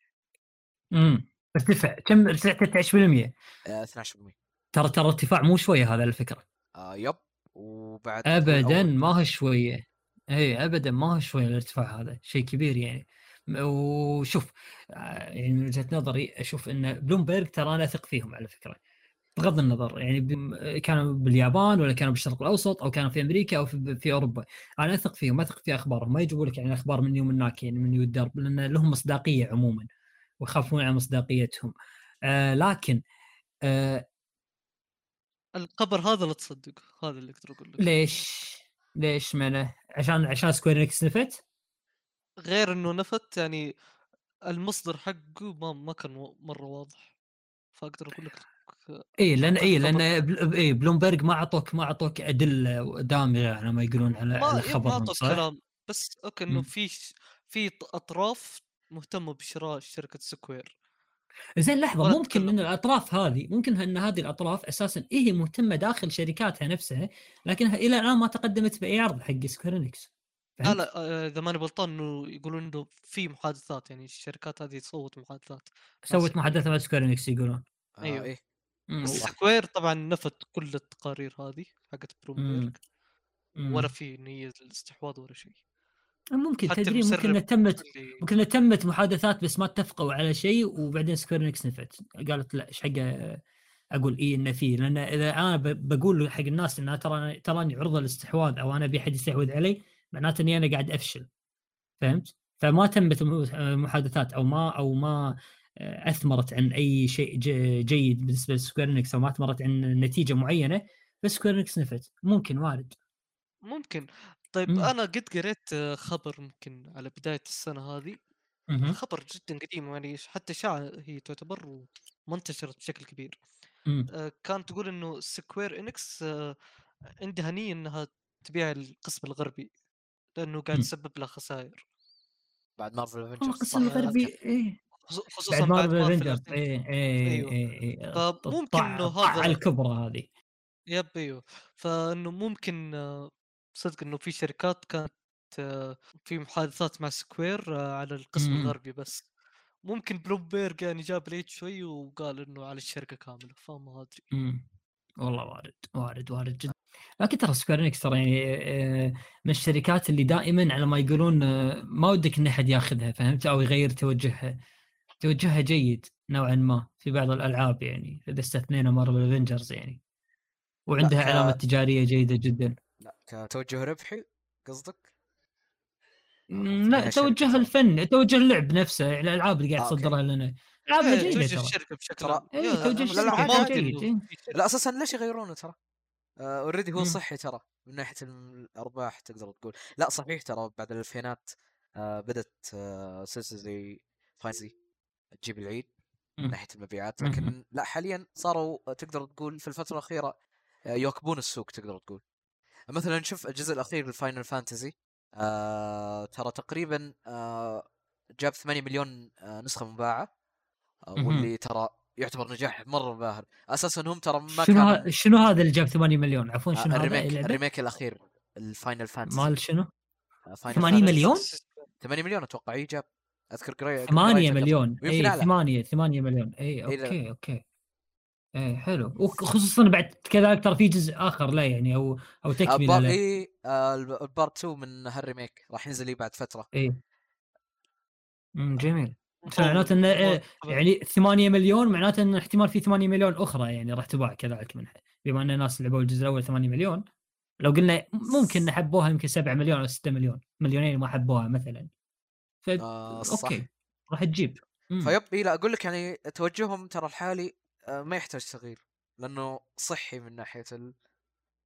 إمم. ارتفع كم ارتفع؟ 13% آه، 12% ترى ترى ارتفاع مو شوية هذا الفكرة آه، يب. وبعد ابدا أول- ما هو شوية. إي ابدا ما هو شوية الارتفاع هذا شيء كبير يعني. وشوف آه، يعني من وجهة نظري أشوف إن بلومبرج ترى أنا أثق فيهم على فكرة. بغض النظر يعني كانوا باليابان ولا كانوا بالشرق الأوسط أو كانوا في أمريكا أو في, في أوروبا. أنا أثق فيهم أثق في أخبارهم. ما يجيبوا لك يعني أخبار من يوم هناك يعني من الدرب لأن لهم مصداقية عموما ويخافون على مصداقيتهم. آه لكن آه الخبر هذا لا تصدق هذا اللي أقدر أقول لك. ليش؟ ليش منه عشان عشان سكوير إنكس نفت؟ غير إنه نفت يعني المصدر حقه ما ما كان مرة واضح. فأقدر أقول لك اي لأن اي الخبر لأن بل- اي بلومبرج ما أعطوك ما أعطوك ادله دامغه على ما يقولون على ما على yep- ما أعطوك صح؟ كلام بس okay إنه. في في أطراف مهتمة بشراء شركة سكوير زين لحظة ممكن تكلم. من الأطراف هذه ممكن إن هذه الأطراف أساسا إيه هي مهتمة داخل شركاتها نفسها لكنها إلى الآن ما تقدمت باي عرض حق سكوير انكس لا؟ لا آه، إذا ماني غلطان إنه يقولون إنه في محادثات يعني الشركات هذه تصوت محادثات سوت. محادثة مع سكوير انكس يقولون آه، أيوه. سكوير طبعا نفت كل التقارير هذه حقت بلومبرج مم. ولا في نية الاستحواذ ولا شيء. ممكن تدري ممكن انها تمت اللي ممكن انها تمت محادثات بس ما اتفقوا على شيء وبعدين سكوير انكس نفت. قالت لا إيش حقه؟ أقول اي إنه فيه. لأن إذا أنا ب- بقول حق الناس إن ترى تراني عرضة للاستحواذ أو أنا أبي احد يستحوذ علي معناته إني أنا قاعد أفشل. فهمت؟ فما تمت المحادثات أو ما أو ما أثمرت عن أي شيء ج- جيد بالنسبة لسكوير إنكس أو ما أثمرت عن نتيجة معينة بس سكوير إنكس نفت. ممكن وارد ممكن. طيب مم. أنا قد قريت آه، خبر ممكن على بداية السنة هذه. مهم. خبر جدا قديم يعني حتى شاع هي تعتبر وما انتشرت بشكل كبير. مم. آه، كانت تقول إنه سكوير إنكس آه، عندها نية إنها تبيع القسم الغربي لأنه قاعد مم. يسبب له خسائر. بعد مارفل القسم الغربي إيه. خصوصا بعد مارفل مارفل افنجرز أيوه. إيه إيه فممكن الطيحة هذا- الكبرى هذه. yep أيوه. فإنه ممكن صدق إنه في شركات كانت في محادثات مع سكوير على القسم مم. الغربي بس. ممكن بلومبيرج يعني جاب late شوي وقال إنه على الشركة كاملة فما أدري. مم. والله وارد وارد وارد جدا لكن ترى سكوير إنكس ترى يعني آه، من الشركات اللي دائما على ما يقولون آه، ما ودك إن أحد ياخذها فهمت؟ أو يغير توجهها. توجهها جيد نوعا ما في بعض الألعاب يعني إذا استثنينا مارفل افنجرز يعني وعندها ك- علامة تجارية جيدة جدا لا كتوجه ربحي قصدك؟ لا شركة توجه. الفن توجه اللعب نفسه يعني الألعاب اللي قاعد آه،. تصدرها لنا العابها إيه، جيدة توجه الشركة بشكل ترى- عام إيه، توجه أدري جيد، إيه. لا أساسا ليش يغيرونه ترى؟ already هو. صحي ترى من ناحية الأرباح تقدر تقول لا صحيح ترى بعد الألفينات آه بدت آه سلسلة زي فاينزي تجيب العيد من. ناحية المبيعات. لكن لا حاليا صاروا تقدر تقول في الفترة الأخيرة آه، يواكبون السوق تقدر تقول مثلا شوف الجزء الأخير لفاينل فانتزي آه ترى تقريبا آه جاب 8 مليون آه نسخة مباعة آه. واللي ترى يعتبر نجاح مرة باهر أساسا هم ترى ما شنو كان. شنو هذا اللي جاب 8 مليون عفوا آه شنو هذا ال remake اللعبة؟ الريميك الأخير الفاينل فانتسي مال شنو؟ آه، Final Fantasy. مليون؟ 8 مليون أتوقع إي جاب أذكر قريت 8 مليون. اي أعلى. 8 8 مليون. اي إي لا. أوكي أوكي. اي حلو. وخصوصا بعد كذلك ترى في جزء آخر له يعني أو أو تكملة part له اي آه، ال p- ال part 2 من هال remake راح ينزل لي بعد فترة. اي امم جميل. معناته إنه. آه، يعني 8 مليون معناته انه احتمال في 8 مليون أخرى يعني راح تباع كذلك منها بما إن الناس لعبوا الجزء الأول 8 مليون. لو قلنا ممكن حبوها يمكن 7 مليون أو 6 مليون مليونين ما حبوها مثلا. ف آه صح أوكي راح تجيب مم. فـ اي لا أقول لك يعني توجههم ترى الحالي آه، ما يحتاج تغيير لأنه صحي من ناحية ال-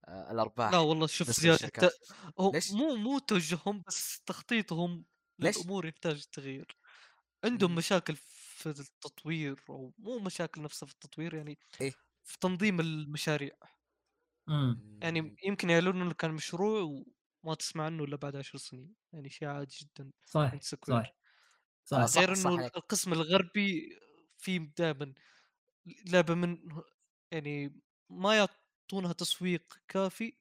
آه، الأرباح لا والله شوف زيادة. هو؟ مو مو توجههم بس تخطيطهم ليش؟ للأمور يحتاج تغيير عندهم مم. مشاكل في التطوير أو مو مشاكل نفسها في التطوير يعني إيه؟ في تنظيم المشاريع مم. يعني مم، يمكن يعلنون إنه كان مشروع وما تسمع عنه إلا بعد عشر سنين يعني شيء عادي جدا صح عند سكوير صح آه، صح صح، غير إنه. القسم الغربي في دائما لعبة من يعني ما يعطونها تسويق كافي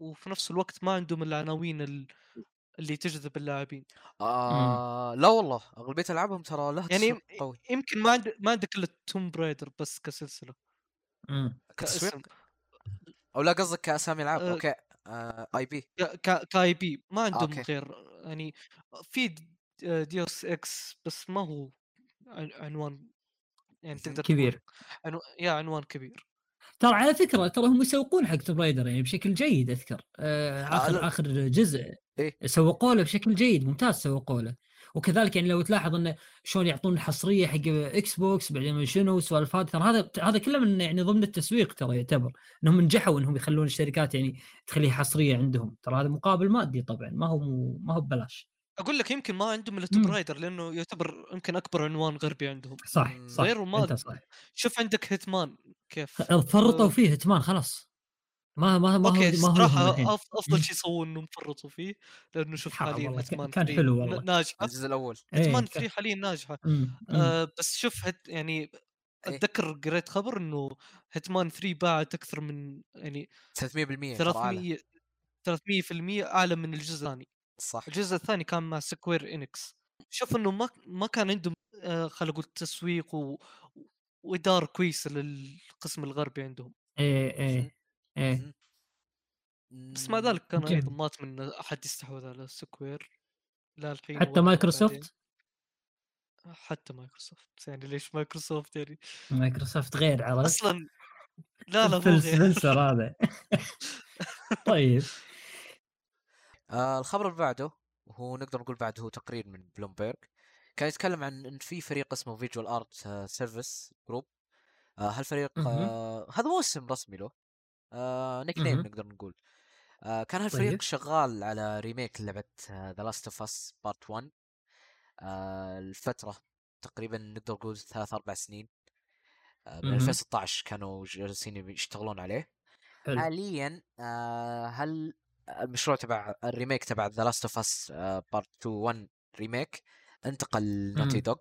وفي نفس الوقت ما عندهم العناوين ال- اللي تجذب اللاعبين. آه لا والله أغلبية ألعابهم ترى لها يعني تسويق قوي. يمكن ما عندك ما عندك إلا Tomb Raider بس كسلسلة مم. كتسويق؟ كاسم. أو لا قصدك كأسامي العاب آه، أوكي. آه IP ك IP ما عندهم أوكي. غير يعني في Deus Ex بس ما هو عن- عنوان يعني تقدر كبير عنو... يا عنوان كبير ترى على فكره ترى هم يسوقون حق Tomb Raider يعني بشكل جيد اذكر آه آه، اخر لا. اخر جزء إيه. سوقوا له بشكل جيد ممتاز سوقوا له وكذلك يعني لو تلاحظ انه شلون يعطون حصريه حق Xbox بعدين شنو سوالفات ترى هذا هذا كله من يعني ضمن التسويق ترى يعتبر إنهم نجحوا إنهم يخلون الشركات يعني تخليها حصرية عندهم. ترى هذا مقابل مادي طبعا ما هو ما هو ببلاش. أقول لك يمكن ما عندهم الا Tomb مم. Raider لأنه يعتبر يمكن أكبر عنوان غربي عندهم. صح. صح. غيره ما أنت صح. شوف عندك Hitman كيف؟ فرطوا آه، فيه Hitman خلاص. ما ما ما أوكي ما أف- أفضل. شيء سووه إنهم فرطوا فيه لأنه شوف حاليا والله، كان- Hitman كان 3 حلو والله. ناجحه الجزء الأول إيه، كان- 3 حاليا ناجحة مم. مم. آه بس شوف Hit يعني إيه. أتذكر قريت خبر إنه Hitman 3 باعت أكثر من يعني 300% ترى اعلى 300 300% أعلى من الجزء الثاني صح الجزء الثاني كان مع Square Enix شوف إنه ما ما كان عندهم آه خلينا نقول تسويق و... وإدارة كويسة للقسم الغربي عندهم إيه إيه إيه. بس مع ذلك أنا أيضا جميل. ما اتمنى أحد يستحوذ على Square لا الحين حتى. مايكروسوفت حتى مايكروسوفت يعني ليش مايكروسوفت يعني مايكروسوفت غير عرفت أصلا لا لا مو Phil غير سبنسر هذا طيب آه الخبر اللي بعده وهو نقدر نقول بعد هو تقرير من بلومبيرج كان يتكلم عن إن في فريق اسمه Visual Arts Service Group هالفريق. آه هذا مو اسم رسمي له آه nickname. نقدر نقول آه كان هالفريق طيب. شغال على remake لعبة The Last of Us Part 1 آه الفترة تقريبا نقدر نقول ثلاث أربع سنين آه من مهم. 2016 كانوا جالسين يشتغلون عليه حلو حاليا آه هل المشروع تبع ال remake تبع The Last of Us Part 2 1 remake انتقل Naughty مم. Dog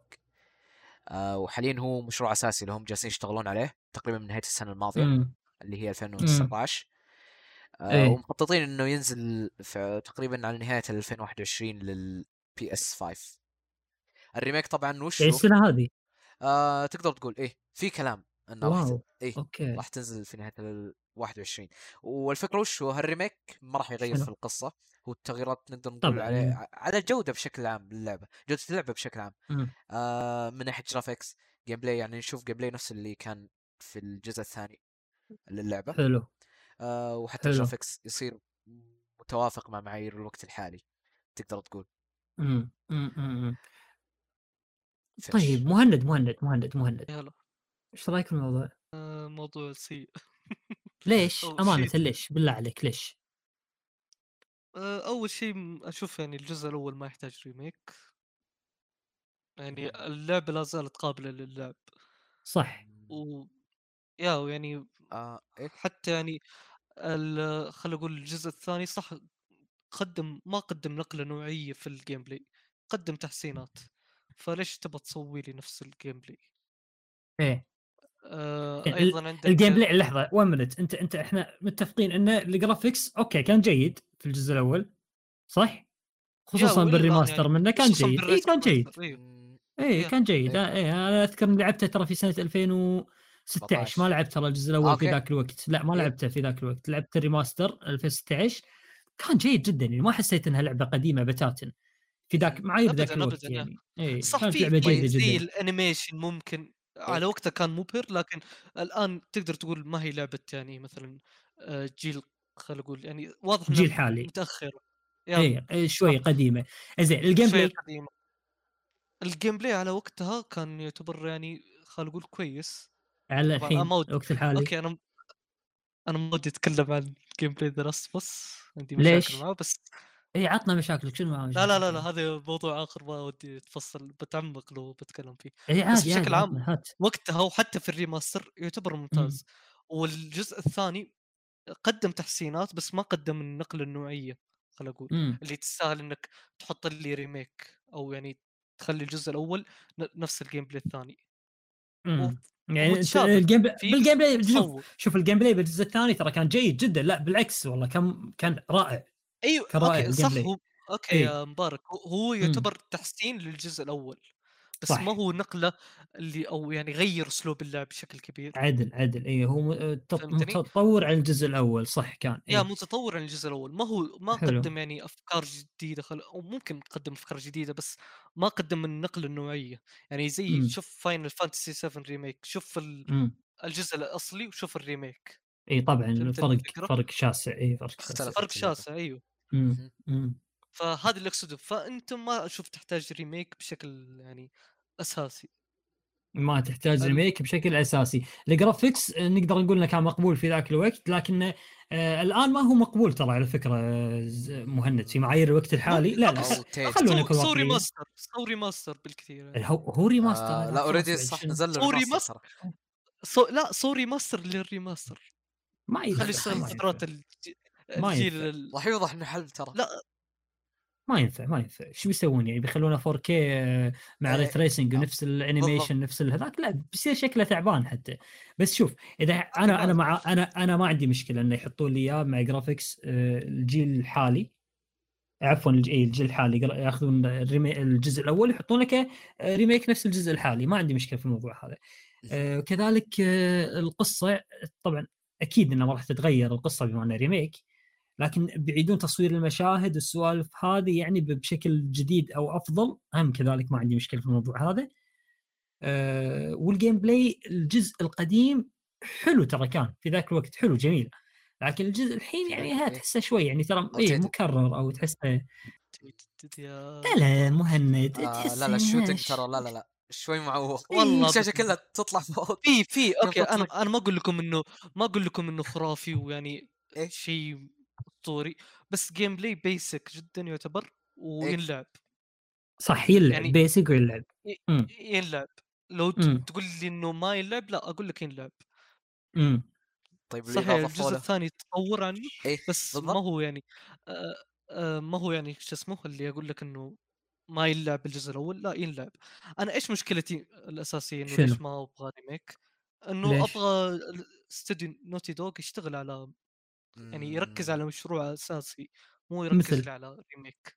آه وحاليا هو مشروع أساسي لهم جالسين يشتغلون عليه تقريبا من نهاية السنة الماضية مم. اللي هي 2019 آه إيه. ومخططين إنه ينزل في تقريبا على نهاية 2021 لل PS5 ال remake طبعا وش يعني؟ السنة هذه آه تقدر تقول إيه في كلام انه راح إيه أوكي راح تنزل في نهاية ال 21 والفكرة وش هو هال remake ما راح يغير؟ في القصة هو التغييرات نقدر نقول. عليه على الجوده بشكل عام للعبة جودة اللعبة بشكل عام مم. آه من ناحية graphics gameplay يعني نشوف gameplay نفس اللي كان في الجزء الثاني للعبة حلو آه وحتى حلو. ال graphics يصير متوافق مع معايير الوقت الحالي تقدر تقول مم. مم. مم. فيش. طيب مهند مهند مهند مهند يلا إيش رأيك في الموضوع؟ آه، موضوع سيء ليش؟ شيء- ليش؟ بالله عليك ليش؟ آه، أول شيء أشوف يعني الجزء الأول ما يحتاج remake يعني اللعبة لا زالت قابلة للعب صح و يا يعني آه إيه؟ حتى يعني ال- خلينا نقول الجزء الثاني صح قدم ما قدم نقلة نوعية في ال gameplay قدم تحسينات فليش تبى تسوي لي نفس ال gameplay إيه آه يعني أيضا عندك ال gameplay لحظة one minute أنت أنت إحنا متفقين إن ال graphics أوكي كان جيد في الجزء الأول صح؟ خصوصا بال remaster يعني منه كان خصوصاً جيد اي كان جيد بال remaster، أيوه. مم، اي. كان جيد إيه. اي أنا أذكر إني لعبته ترى في سنة 2016 ما لعبت ترى الجزء الأول في. ذاك الوقت. لا ما إيه. لعبته في ذاك الوقت. لعبت ال remaster 2016 كان جيد جدا. يعني ما حسيت إنها لعبة قديمة بتاتا. في ذاك معايير ذاك الوقت يعني. اي صح في لعبة جيدة جدا. ال animation ممكن. على إيه. وقتها كان مبهر لكن الآن تقدر تقول ما هي لعبة يعني مثلا آه، جيل خلينا نقول يعني واضح جيل حالي. متاخره يا اي شوي قديمة. زين الجيم بلاي. الجيم بلاي على وقتها كان يعتبر يعني خلينا نقول كويس. على الحين الوقت الحالي. okay أنا أنا ما ودي أتكلم عن ال game play The Last بس عندي ليش؟ مشاكل معاه بس إي عطنا مشاكلك. شنو معاه لا لا لا, لا مشاكلك؟ هذا موضوع آخر ما ودي أتفصل بتعمق لو بتكلم فيه. إي عادي بشكل عادي عام هات. وقتها وحتى في ال remaster يعتبر ممتاز. والجزء الثاني قدم تحسينات بس ما قدم النقلة النوعية خلينا أقول. امم اللي تستاهل إنك تحط لي remake أو يعني تخلي الجزء الأول نفس ال game play الثاني. يعني ال game play بال game play شوف شوف ال game play بالجزء الثاني ترى كان جيد جدا. لا بالعكس والله كان كان رائع. أيوه كان رائع okay صح. هو okay إيه. يا مبارك. هو- هو يعتبر تحسين للجزء الأول. بس صح. ما هو نقلة اللي أو يعني غير أسلوب اللعب بشكل كبير عدل عدل اي هو م- فهمتني؟ متطور عن الجزء الأول صح كان يا إيه. متطور عن الجزء الأول ما هو ما حلو. قدم يعني أفكار جديدة خل... أو ممكن قدم أفكار جديدة بس ما قدم النقلة النوعية يعني زي مم. شوف Final Fantasy 7 Remake شوف ال- إمم الجزء الأصلي وشوف ال remake اي طبعا الفرق؟ فرق شاسع اي فرق شاسع. فرق اللعبة. شاسع أيوه إمم إمم فهذا اللي أقصده. فأنت ما أشوف تحتاج remake بشكل يعني أساسي. ما تحتاج remake بشكل أساسي. ال graphics آه، نقدر نقول إنه كان مقبول في ذاك الوقت لكن آه الآن ما هو مقبول ترى على فكرة آه، مهند. في معايير الوقت الحالي؟ لا لا. خلونا نكون سو واقعيين. ريماستر سو ريماستر بالكثير يعني. هو هو remaster آه لا already صح؟ نزل سوري ريماستر ماستر. سو لا سو ريماستر للريماستر ما خلي يشتغل ما فترات الجيل راح يوضح إنه حل ترى. لا. ما ينفع ما ينفع. شو بيسوون يعني؟ بيخلونه 4K آه، مع إيه. ray tracing آه. ونفس ال animation نفس هذاك؟ لا بيصير شكله تعبان حتى. بس شوف إذا أنا أنا مع أنا أنا ما عندي مشكلة إنه يحطون لي إياه مع graphics آه، الجيل الحالي. عفوا إيه، الجيل الحالي. ياخذون الجزء الأول يحطون لك remake نفس الجزء الحالي. ما عندي مشكلة في الموضوع هذا. كذلك القصة طبعا أكيد إنها ما راح تتغير القصة بما انها remake لكن بيعيدون تصوير المشاهد والسوالف هذه يعني ب- بشكل جديد أو أفضل هم كذلك ما عندي مشكلة في الموضوع هذا أه وال game play الجزء القديم حلو ترى كان في ذاك الوقت حلو جميل لكن الجزء الحين يعني ها إيه. تحسه شوي يعني ترى Outdated. مكرر أو تحسه لا لا مهند آه تحس لا لا ال shooting ترى لا لا لا شوي معوق والله الشاشة. كلها تطلع فوق في في okay أنا. أنا ما أقول لكم إنه ما أقول لكم إنه خرافي ويعني إيه؟ شيء أسطوري بس game play basic جدا يعتبر وينلعب صح يلعب يعني- basic وينلعب مم. ينلعب لو ت- مم. تقول لي إنه ما ينلعب لا أقول لك ينلعب مم. طيب صحيح الجزء الثاني تطور عنه إيه بس ما بالضبط هو يعني آه آه ما هو يعني شو اسمه اللي أقول لك إنه ما ينلعب الجزء الأول لا ينلعب أنا إيش مشكلتي الأساسية إنه ليش؟ ما أبغى remake إنه؟ أبغى استوديو Naughty Dog يشتغل على يعني يركز على مشروع أساسي مو يركز مثل؟ على remake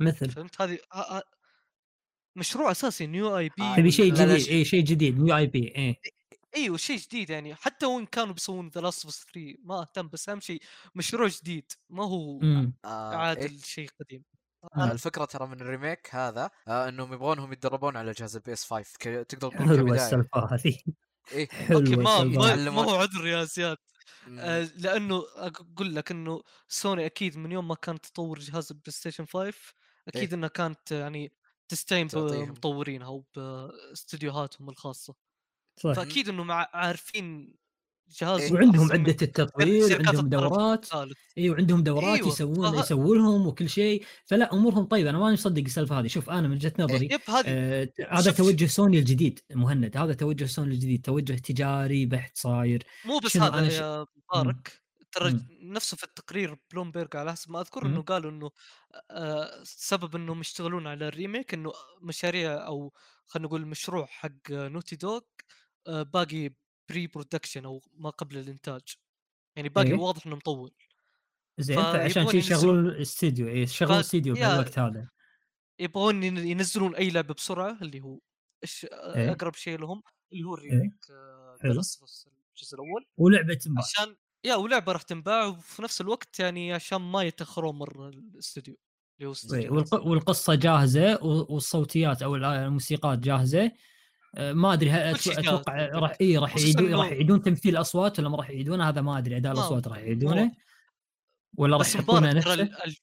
مثل. فهمت؟ هذه مشروع أساسي new IP آه، تبي شيء جديد شيء- اي شيء جديد new IP إيه. أيوه شيء جديد يعني حتى وان كانوا بيسوون ذا لاست اوف 3 ما أهتم بس أهم شيء مشروع جديد ما هو. آه اعاده إيه؟ لشيء قديم. آه. الفكرة ترى من ال remake هذا آه إنهم يبغونهم يتدربون على جهاز ال PS 5 ك- تقدر تقول كبداية. السالفه هذه. إيه okay ما ما, هو عذر يا زياد مم. آه لأنه أقول لك إنه سوني أكيد من يوم ما كانت تطور جهاز ال PlayStation 5 أكيد إيه. إنها كانت يعني تستعين. بمطورينها وباستديوهاتهم الخاصة صح فأكيد إنه مع عارفين جهاز إيه. وعندهم عدة التطوير عندهم دورات. اي وعندهم دورات أيوة، يسوون فه- يسوون لهم وكل شيء. فلا أمورهم طيبة. أنا ماني مصدق السالفة هذه. شوف أنا من وجهة نظري yep هذه آه هذا توجه سوني الجديد مهند. هذا توجه سوني الجديد. توجه تجاري بحت صاير. مو بس هذا يا مبارك. ترى. نفسه في التقرير بلومبرج على حسب ما اذكر. إنه قالوا إنه آه، سبب إنهم يشتغلون على ال remake إنه مشاريع أو خلينا نقول مشروع حق Naughty Dog آه، باقي pre-production أو ما قبل الإنتاج. يعني باقي إيه. واضح إنه مطول. زين فيبغون شي يشغلون الاستديو اي يشغلون ف- الاستديو بالوقت هذا. يبغون ين- ينزلون أي لعبة بسرعة اللي هو إيش إيه. أقرب شيء لهم اللي هو ال remake Last of Us الجزء الأول. ولعبة تنباع. عشان يا ولعبة راح تنباع وفي نفس الوقت يعني عشان ما يتأخرون مرة الاستوديو اللي هو إيه، والق... والقصة جاهزة والصوتيات أو الموسيقات جاهزة ما أدري أتوقع. راح اي راح يعيدون راح يعيدون تمثيل الاصوات ولا ما راح يعيدونه هذا ما أدري أداء الأصوات راح يعيدونه. ولا راح يحطونه نفسه ال- ال-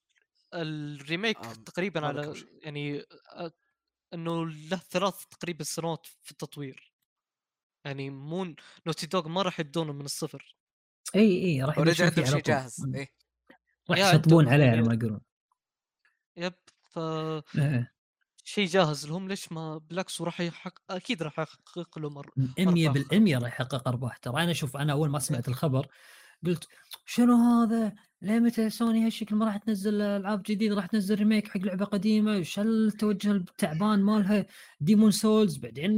الريميك آم، تقريبا على. يعني آه، إنه له ثلاث تقريبا سنوات في التطوير يعني مو Naughty Dog ما راح يبدونه من الصفر اي اي راح already عندهم شيء جاهز. إيه راح يشطبون عليه يعني- على ما يقولون yep ف إيه. شيء جاهز لهم ليش ما بالعكس وراح يحقق أكيد راح يحقق له مره 100% راح يحقق أرباح. ترى أنا شوف أنا أول ما سمعت الخبر قلت شنو هذا؟ ليه متى سوني هالشكل ما راح تنزل ألعاب جديدة راح تنزل remake حق لعبة قديمة؟ إيش التوجه التعبان مالها؟ Demon's Souls بعدين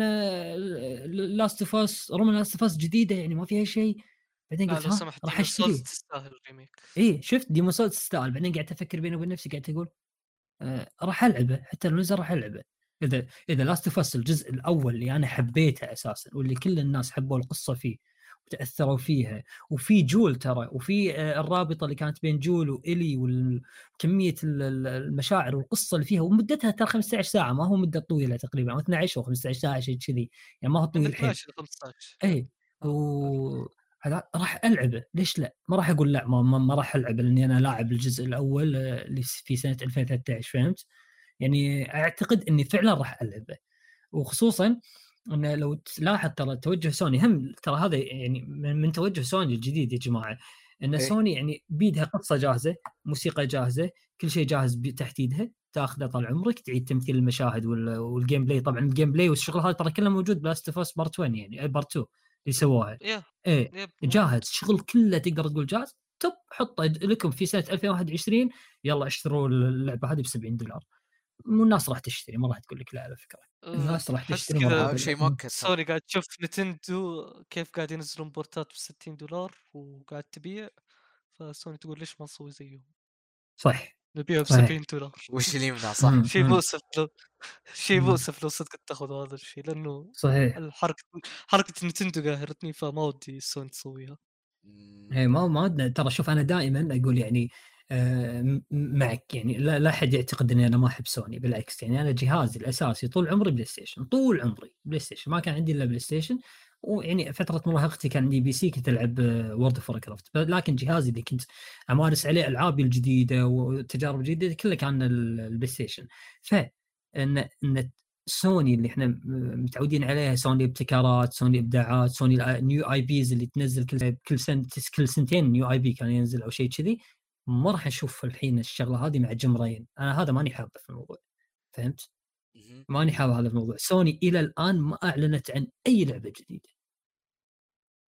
Last of Us رومان Last of Us جديدة يعني ما فيها شيء. بعدين قلت لو سمحت راح اشتري تستاهل ال remake. اي شفت Demon's Souls تستاهل. بعدين قاعد أفكر بيني وبين نفسي قاعد أقول راح ألعبه حتى لو نزل راح ألعبه. إذا إذا Last of Us الجزء الأول اللي أنا حبيته أساسا واللي كل الناس حبوا القصة فيه وتأثروا فيها وفي جول ترى وفي آه، الرابطة اللي كانت بين جول وإلي وكميه المشاعر والقصة اللي فيها ومدتها ترى 15 ساعة ما هو مدة طويلة تقريبا أو 12 أو 15 ساعة شيء كذي. يعني ما هو طويل 12 ل 15 اي و هذا راح العبه ليش لا؟ ما راح أقول لا ما, ما, ما راح العبه لأني أنا لاعب الجزء الأول آه، اللي في سنة 2013 فهمت؟ يعني أعتقد إني فعلا راح العبه وخصوصا إن لو تلاحظ ترى توجه سوني هم ترى هذا يعني من, من توجه سوني الجديد يا جماعة إن إيه. سوني يعني بيدها قصة جاهزة، موسيقى جاهزة، كل شيء جاهز ب- تحت ايدها تاخذه طال عمرك تعيد تمثيل المشاهد وال- وال gameplay طبعا ال gameplay والشغل هذا ترى كله موجود ب Last of Part 1 يعني Part 2 اللي سووها يا إيه yep جاهز شغل كله تقدر تقول جاهز توب حطه لكم في سنة 2021 يلا اشتروا اللعبة هذه ب 70 دولار مو الناس راح تشتري ما راح تقول لك لا على فكرة الناس راح تشتري كذا شيء. مؤكد. سوني قاعد تشوف نتندو كيف قاعد ينزلون بورتات ب 60 دولار وقاعد تبيع فسوني تقول ليش ما نسوي زيهم صح نبيعها ب صحيح. 70 دولار وش اللي يمنع صح. شيء. مؤسف لو شيء. مؤسف لو صدق تاخذ هذا الشيء لأنه صحيح الحركه حركه نتندو قاهرتني فما ودي سوني تسويها. هي ما ما ترى شوف أنا دائما أقول يعني معك يعني لا لا احد يعتقد إني أنا ما أحب سوني بالعكس يعني أنا جهازي الأساسي طول عمري بلاي ستيشن طول عمري بلاي ستيشن ما كان عندي إلا بلاي ستيشن ويعني فترة مراهقتي كان عندي PC كنت ألعب World of Warcraft لكن جهازي اللي كنت أمارس عليه العابي الجديدة والتجارب الجديده كله كان ال- البلاي ستيشن ف إن إن سوني اللي إحنا م- متعودين عليها سوني ابتكارات سوني إبداعات سوني new IPs اللي تنزل كل كل سنه كل سنتين new IP كان ينزل أو شيء كذي ما راح نشوف الحين الشغلة هذه مع Jim Ryan. أنا هذا ماني حابه في الموضوع. فهمت؟ ماني حابه هذا الموضوع. سوني إلى الآن ما أعلنت عن أي لعبة جديدة.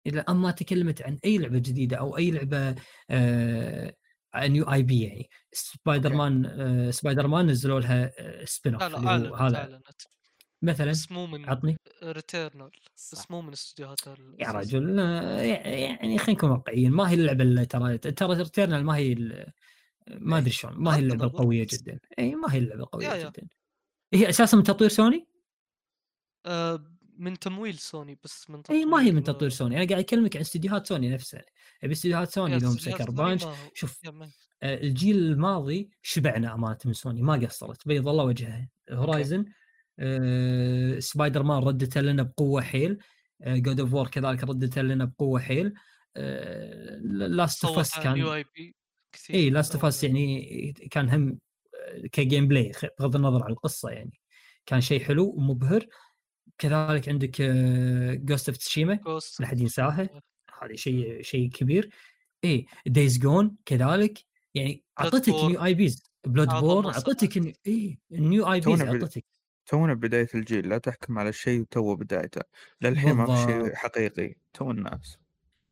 إلى الآن ما تكلمت عن أي لعبة جديدة أو أي لعبة آه new IP يعني. سبايدر مان آه سبايدر مان نزلوا لها آه spin لا off هذا. أعلنت. مثلا بس مو من عطني. Returnal مو من استديوهات يا. رجل آه، يعني خلينا نكون واقعيين ما هي اللعبة اللي ترى ترى Returnal ما هي ما أدري شلون ما هي اللعبة. القوية جدا. اي ما هي اللعبة القوية. جدا. هي أساسا من تطوير سوني؟ آه من تمويل سوني بس من إي ما هي من تطوير- تطوير سوني. أنا قاعد أكلمك عن استديوهات سوني نفسها أبي استديوهات سوني لهم Sucker Punch. شوف آه، الجيل الماضي شبعنا أمانة من سوني ما قصرت بيض الله وجهها Horizon آه، سبايدر مان ردته لنا بقوة حيل God of War كذلك ردته لنا بقوة حيل Last of Us كان IP كثير إي Last of Us يعني كان هم آه، ك gameplay بغض النظر عن القصة يعني. كان شيء حلو ومبهر. كذلك عندك Ghost of Tsushima Ghost لا احد ينساها هذه شيء شيء كبير. اي Days Gone كذلك. يعني اعطتك Bloodborne. new IPs Bloodborne اعطتك. اي ال new IPs اعطتك تونا بداية الجيل. لا تحكم على الشيء تو بدايته. للحين ما في شيء. حقيقي. تو الناس.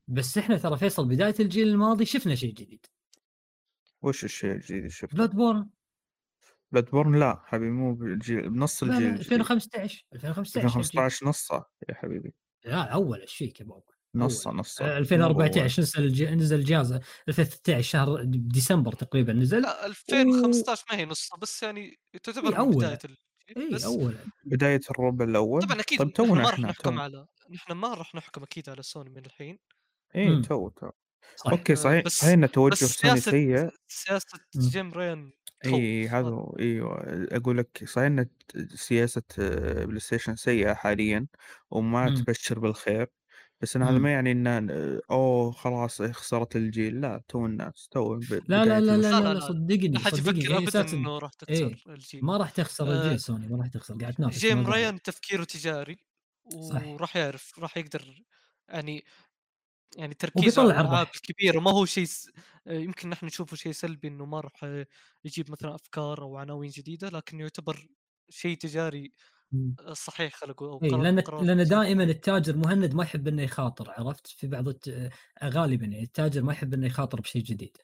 بس إحنا ترى فيصل بداية الجيل الماضي شفنا شيء جديد. وش الشيء الجديد اللي شفته؟ Bloodborne Bloodborne لا حبيبي مو بالجيل بنص لا الجيل لا الجديد 2015 2015 الجيل. 2015 نصة يا حبيبي. لا أول شيء كباب نصه أول. نصة آه، مو 2014 نزل الج- نزل الجهاز 2013 شهر ديسمبر تقريبا نزل. لا 2015 ما هي نص بس يعني تعتبر إي من أول. بداية إي أول. بداية الربع الأول. طبعا أكيد طيب نحن تونا ما راح إحنا نحكم على نحن ما راح نحكم أكيد على سوني من الحين. إي. تو تو. صح okay آه، صحيح بس- صحيح ان توجه سوني سياسة سيء. سياسة. Jim Ryan اي تخوف. هذا هو أيوه أقول لك صحيح إن سياسة آه، بلاي ستيشن سيئة حاليا وما مم. تبشر بالخير بس إن هذا مم. ما يعني إن آه، أوه خلاص خسرت الجيل لا تو الناس تو ب- لا لا لا لا, لا، لا, لا، لا لا. صدقني لا حد صدقني يفكر هي ابدا أساسا إنه راح إيه. تخسر الجيل ما راح تخسر آه، الجيل سوني ما راح تخسر قاعد تنافس جيم ريان تفكيره تجاري صح. وراح يعرف راح يقدر يعني يعني تركيزه وبيطلع على الالعاب. الكبيرة ما هو شيء. آه، يمكن نحن نشوفه شيء سلبي إنه ما راح آه، يجيب مثلا أفكار أو عناوين جديدة لكن يعتبر شيء تجاري. آه، صحيح خلقوا أو قرار- لأن لأن. دائما التاجر مهند ما يحب إنه يخاطر عرفت؟ في بعض الت... غالبا يعني التاجر ما يحب إنه يخاطر بشيء جديد.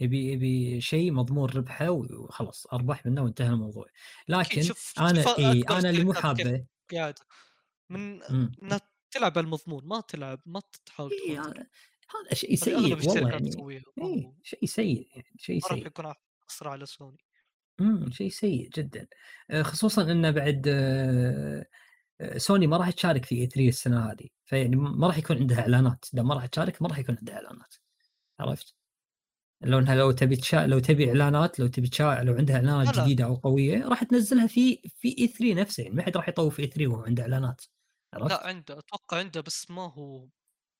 يبي يبي شيء مضمون ربحه وخلاص أرباح منه وانتهى الموضوع. لكن شوف أنا شوف اي أنا اللي مو حابه قاعدة. من تلعب على المضمون ما تلعب ما تحاول إي، تخاطر. هذا شيء سيء والله يعني. هو- شيء سيء يعني شيء ما راح سيء. يكون أسرع على سوني إمم شيء سيء جدا. آه، خصوصا إنه بعد آه، سوني ما راح تشارك في E3 السنة هذه. فيعني ما راح يكون عندها إعلانات. إذا ما راح تشارك ما راح يكون عندها إعلانات. عرفت؟ لو إنها لو تبي تشا... لو تبي إعلانات لو تبي تشا... لو عندها إعلانات لا لا. جديدة أو قوية راح تنزلها في في E3 نفسه. يعني ما حد راح يطوف E3 وهو عنده إعلانات. عرفت؟ لا عنده أتوقع عنده بس ما هو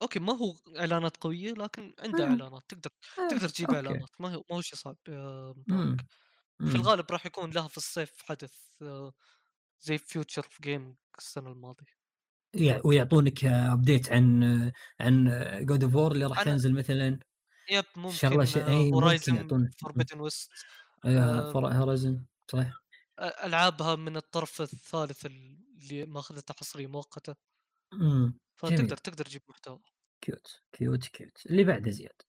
okay ما هو إعلانات قوية لكن عنده آه. إعلانات تقدر آه، تقدر تجيب أوكي. إعلانات ما هو ما هو شيء صعب يا مم. مبارك في مم. الغالب راح يكون لها في الصيف حدث آه، زي Future of Gaming السنة الماضية يع- ويعطونك update عن آه، عن God of War اللي راح تنزل مثلا yep ممكن شيء- إيه، ممكن Horizon. Forbidden West آه، Horizon صح ألعابها من الطرف الثالث اللي ماخذتها حصرية مؤقتة امم فتقدر جميل. تقدر تجيب محتوى. كيوت كيوت كيوت. اللي بعده زياد.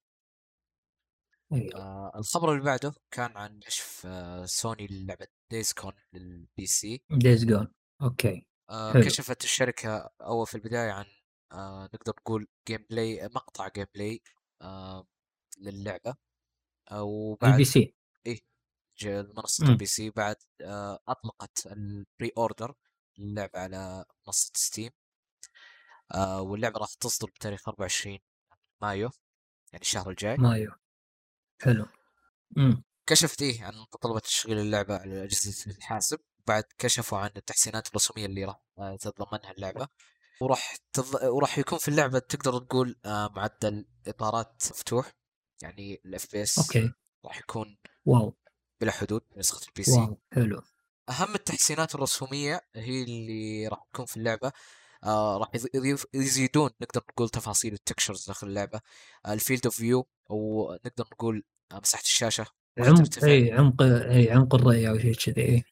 أيوه. آه الخبر اللي بعده كان عن كشف آه سوني للعبة Days Gone لل PC Days Gone okay. آه حلو. كشفت الشركة أول في البداية عن آه نقدر نقول gameplay مقطع gameplay آه للعبة. آه وبعد ال PC منصة مم. ال PC بعد آه أطلقت ال pre-order للعبة على منصة Steam آه واللعبة راح تصدر بتاريخ 24 مايو يعني الشهر الجاي. مايو. حلو. امم كشفت إيه عن متطلبات تشغيل اللعبة على أجهزة الحاسب. بعد كشفوا عن التحسينات الرسومية اللي راح تتضمنها اللعبة. وراح تض... وراح يكون في اللعبة تقدر تقول آه، معدل إطارات مفتوح. يعني ال FPS okay. راح يكون wow. بلا حدود نسخة ال PC wow حلو. أهم التحسينات الرسومية هي اللي راح تكون في اللعبة. آه راح يزيدون نقدر نقول تفاصيل ال textures داخل اللعبة. آه ال field of view أو نقدر نقول آه مساحة الشاشة راح عمق. إي عمق إي عمق الرؤيه أو شيء كذي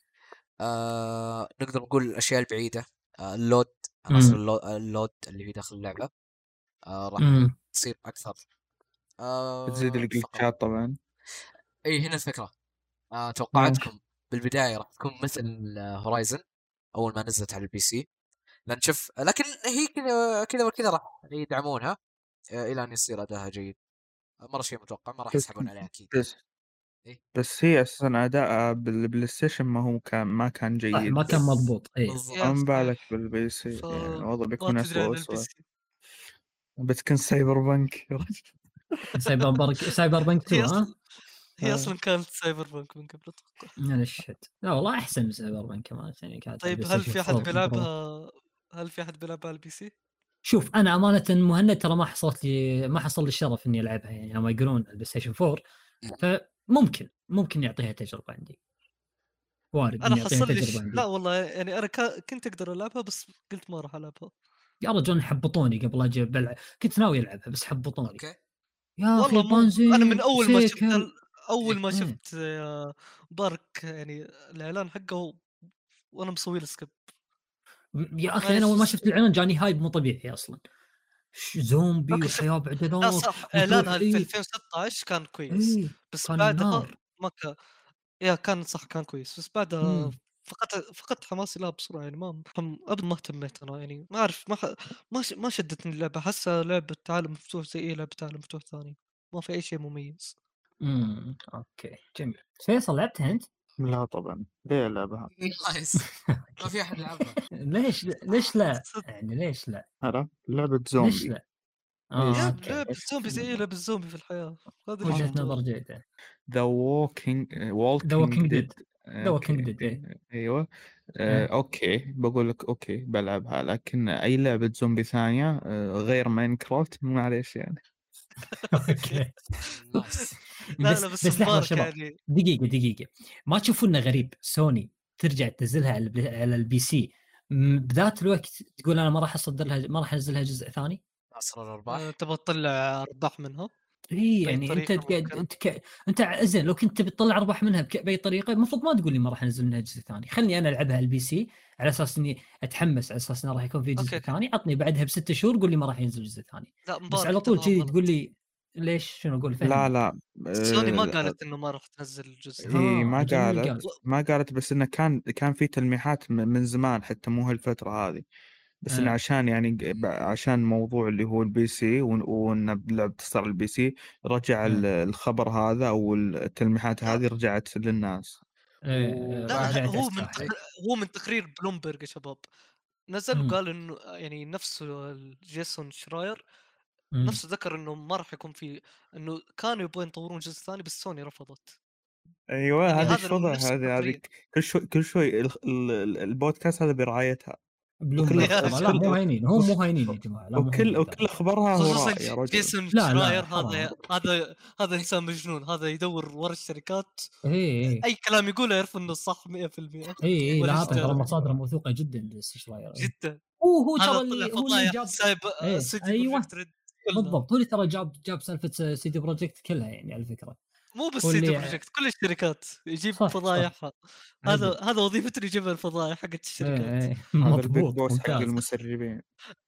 آه نقدر نقول الأشياء البعيدة. آه ال load عناصر اللود اللي في داخل اللعبة. آه راح تصير أكثر. آه تزيد. ال glitchات طبعا. إي هنا الفكرة آه توقعاتكم. بالبداية راح تكون مثل هورايزن أول ما نزلت على ال PC لأن شوف لكن هي كذا كذا وكذا راح يدعمونها آه إلى أن يصير أداها جيد. مرة شيء متوقع ما راح يسحبون عليها أكيد. بس إيه. بس هي أساسا اداءها بالبلاي ستيشن ما هو كان ما كان صح جيد ما كان مضبوط. اي فما بالك. بالبي سي ف- يعني الوضع بيكون ما اسوء بتكون سايبر بانك سايبر بانك سايبر بانك هي 2 ها هي آه. أصلا كانت سايبر بانك من قبل أتوقع. أنا الشت لا والله أحسن من سايبر بانك كمان يعني كانت طيب هل في أحد 4 Pro. بيلعبها هل في أحد بيلعبها على ال PC؟ شوف أنا أمانة مهند ترى ما حصلت لي ما حصل لي الشرف إني ألعبها يعني لما يقولون البلاي ستيشن 4 فممكن ممكن يعطيها تجربة عندي وارد أنا حصل لي. عندي لا والله يعني أنا. كنت أقدر ألعبها بس قلت ما راح ألعبها يا رجل حبطوني قبل أجي بلعب كنت ناوي ألعبها بس حبطوني أوكي يا أخي والله مو fan زي أنا من أول ما شفت أول ما إيه. شفت آه، مبارك يعني الإعلان حقه وأنا مسوي له skip يا أخي أنا أول ما. شفت الاعلان جاني hype مو طبيعي أصلا زومبي. وحياة بعد لا نار صح اعلانها في إيه. 2016 كان كويس إيه بس كان بعدها. ما كان يا كان صح كان كويس بس بعدها مم. فقدت فقدت حماسي لها بسرعة يعني ما حم... ابدا ما اهتميت أنا يعني ما أعرف ما ح... ما ش... ما شدتني اللعبة احسها لعبة عالم مفتوح زي اي لعبة عالم مفتوح ثاني ما في أي شيء مميز إمم أوكي جميل فيصل لعبتها أنت؟ لا طبعا ليه اللعبة nice. ما في أحد لعبها. ليش ليش لا؟ يعني ليش لا؟ هذا لعبة ليش زومبي. لا؟ آه يا أوكي. لعبة زومبي زي أي لعبة زومبي في وجهة شفته. نظر جيدة. The Walking The Walking Walking Dead The Walking Dead، إيه. أيوه آه، إيه. okay بقول لك okay بلعبها. لكن أي لعبة زومبي ثانية آه، غير ماينكرافت معليش يعني. okay. nice. لا بس لا بس, بس لحظة شباب. يعني. دقيقة دقيقة. ما تشوفون إنه غريب؟ سوني ترجع تنزلها على الب- على ال PC. بذات الوقت تقول أنا ما راح اصدر لها ما راح انزل لها جزء ثاني؟ اسرار الأرباح. آه، تبغى تطلع ارباح منها اي بأي يعني أنت ممكنة. أنت ك... أنت زين لو كنت بتطلع أرباح منها بك... بأي طريقة المفروض ما تقول لي ما راح أنزل منها جزء ثاني خلني أنا ألعبها على ال PC على أساس إني أتحمس على أساس إنه راح يكون في جزء. ثاني. عطني بعدها بست شهور قول لي ما راح ينزل جزء ثاني. لا بس على طول كذي. تقول لي ليش؟ شنو أقول؟ فهم لا لا سوني ما آه، قالت إنه ما راح تنزل جزء آه، ما قالت قال. ما قالت بس إنه كان كان في تلميحات من زمان حتى مو هالفترة هذه. بس إنه آه. عشان يعني عشان موضوع اللي هو ال PC وانه اللعبة تصدر ال PC رجع ال- الخبر هذا أو التلميحات. هذه رجعت للناس إيه، لا، لا هو من. هو من تقرير بلومبرج يا شباب نزل مم. وقال إنه يعني نفسه جيسون شراير مم. نفسه ذكر إنه ما راح يكون في إنه كانوا يبغون يطورون جزء ثاني بس سوني رفضت أيوه يعني هذه نفس هذه هذه. كل شوي كل شوي ال- ال- ال- البودكاست هذا برعايتها ترى لا. مو هاينين هم مو هاينين يا جماعة. وكل وكل. أخبارها خصوصا هراء يا رجل. جيسون لا، لا، شراير. هذا هذا هذا إنسان مجنون. هذا يدور ورا الشركات. اي اي أي كلام يقوله يعرف إنه صح 100% اي اي لا إيش ترى. مصادر موثوقة جدا شراير. إيه. جدا. هو هو هذا ترى اللي هو جاب سي دي إيه، ريد كلها. بالضبط. هو اللي ترى جاب جاب سالفة سيدي بروجكت كلها يعني على فكرة. مو بس سيدي بروجكت كل الشركات يجيب صح، صح. فضايحها هذا. هذا وظيفته يجيب الفضايح حقت إيه، الشركات إيه، هذا ال big boss حق المسربين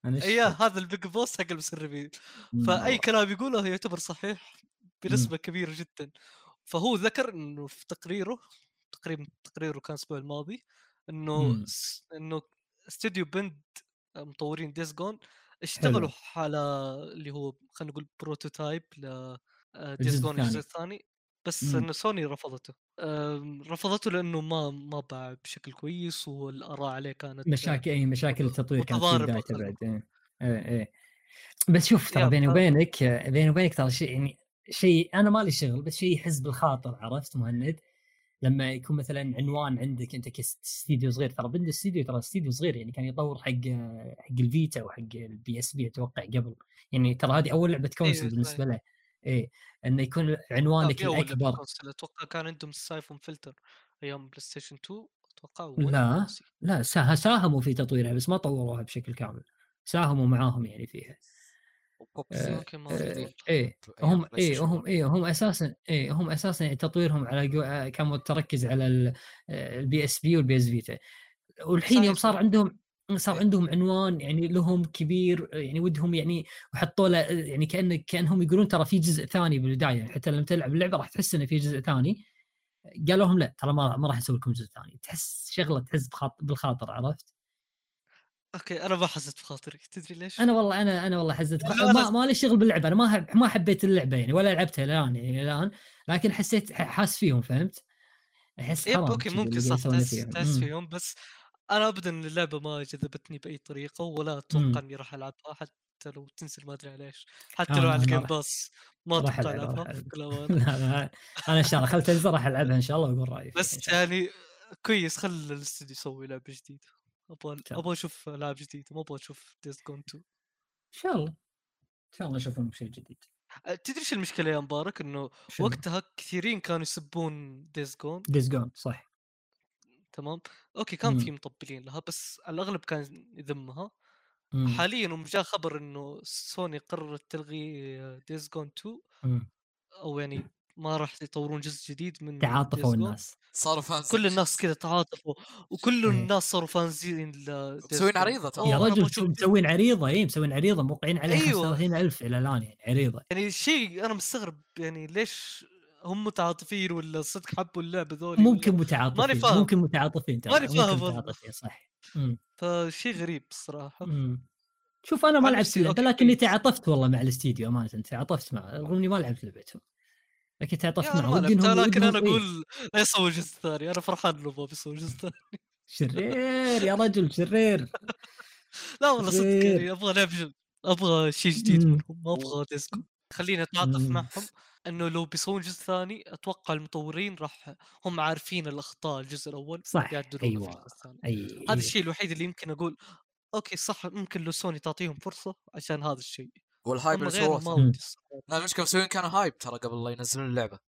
فهمت. هذا ال big boss حق المسربين مم. فأي كلام يقوله يعتبر صحيح بنسبة كبيرة جدا فهو ذكر إنه في تقريره تقريبا تقريره كان الأسبوع الماضي إنه مم. س... إنه استوديو بند مطورين Days Gone اشتغلوا حلو. على اللي هو خلينا نقول prototype ل الجزء Days Gone. الجزء الثاني بس مم. إنه سوني رفضته رفضته لأنه ما ما باع بشكل كويس والآراء عليه كانت مشاكل أي مشاكل التطوير كانت في بعد إيه إيه. بس شوف ترى بيني وبينك بيني وبينك ترى شيء يعني شيء أنا مالي شغل بس شيء يحز بالخاطر عرفت مهند لما يكون مثلا عنوان عندك أنت كاستديو صغير ترى Bend Studio ترى استديو صغير يعني كان يطور حق حق الفيتا وحق ال PSP أتوقع قبل يعني ترى هذه أول لعبة console أيوة، بالنسبة. له إيه إنه يكون عنوانك الأكبر أتوقع كان عندهم ال Syphon Filter أيام بلاي ستيشن 2 أتوقع لا. لا سا- ساهموا في تطويرها بس ما طوروها بشكل كامل ساهموا معاهم يعني فيها آه، آه،. إيه هم إيه هم 1. إيه هم أساسا إيه هم أساسا يعني تطويرهم على. آه، كان متركز على ال- ال PSP وال PS Vita والحين يوم صار. عندهم صار إيه. عندهم عنوان يعني لهم كبير يعني ودهم يعني وحطوا له يعني كان كأنهم يقولون ترى في جزء ثاني بالبداية يعني حتى لما تلعب اللعبة راح تحس انه في جزء ثاني قالوا لهم لا ترى ما ما راح نسوي لكم جزء ثاني تحس شغلة تحس بالخاطر عرفت؟ أوكي أنا ما حسيت بخاطري تدري ليش؟ أنا والله أنا أنا والله حزت ما ما لي شغل باللعبة أنا ما ما حبيت اللعبة يعني ولا لعبتها الآن يعني الآن لكن حسيت حاس فيهم فهمت؟ أحس حرام أوكي ممكن صح تحس. فيهم بس أنا ابدا اللعبة ما جذبتني بأي طريقة ولا. أتوقع إني راح ألعبها حتى لو تنزل ما أدري عليش حتى آه، لو على أنا ال Game Pass ما أتوقع ألعبها أنا إن شاء الله خل تنزل راح ألعبها إن شاء الله وأقول رأيي بس. يعني كويس خل الاستوديو يسوي لعبة جديدة. أبغى. أبغى أشوف ألعاب جديدة ما أبغى أشوف Days Gone 2 إن شاء الله. إن شاء الله نشوف لهم شيء جديد تدري إيش المشكلة يا مبارك؟ إنه؟ وقتها كثيرين كانوا يسبون ديز جون ديز جون صح. تمام أوكي كان مم. في مطبلين لها بس الأغلب كان يذمها مم. حاليا هم جاء خبر إنه سوني قررت تلغي Days Gone 2 مم. أو يعني ما راح يطورون جزء جديد من تعاطفوا. الناس صاروا fans كل الناس كذا تعاطفوا وكل إيه. الناس صاروا fans ين Days مسوين ترى. يا رجل مسوين عريضة اي مسوين عريضة موقعين عليها أيوة. 35000 إلى الآن يعني عريضة يعني شيء أنا مستغرب يعني ليش هم متعاطفين ولا صدق حبوا اللعبه ذولي ممكن متعاطفين فاهم. ممكن متعاطفين ترى ماني ممكن فاهم. متعاطفين صح مم. فشيء غريب الصراحة. شوف أنا ما لعبت اللعبه لكني. تعاطفت والله مع الاستديو أمانة تعاطفت معه رغم إني ما لعبت لعبتهم لكن تعاطفت معه لكن أنا إيه. أقول لا يسوي جزء ثاني أنا فرحان إنه ما بيسوي جزء ثاني شرير يا رجل شرير لا والله صدق. يعني أبغى لعب أبغى شيء جديد. منهم ما أبغى ديسكو خليني أتعاطف. معهم إنه لو بيسوون جزء ثاني أتوقع المطورين راح هم عارفين الأخطاء الجزء الأول صح أيوه الجزء الثاني. أي هذا الشيء الوحيد اللي يمكن أقول أوكي صح ممكن لو سوني تعطيهم فرصة عشان هذا الشيء. وال hype اللي سووه. المشكلة مسويين كانوا hype ترى قبل لا ينزلون اللعبة.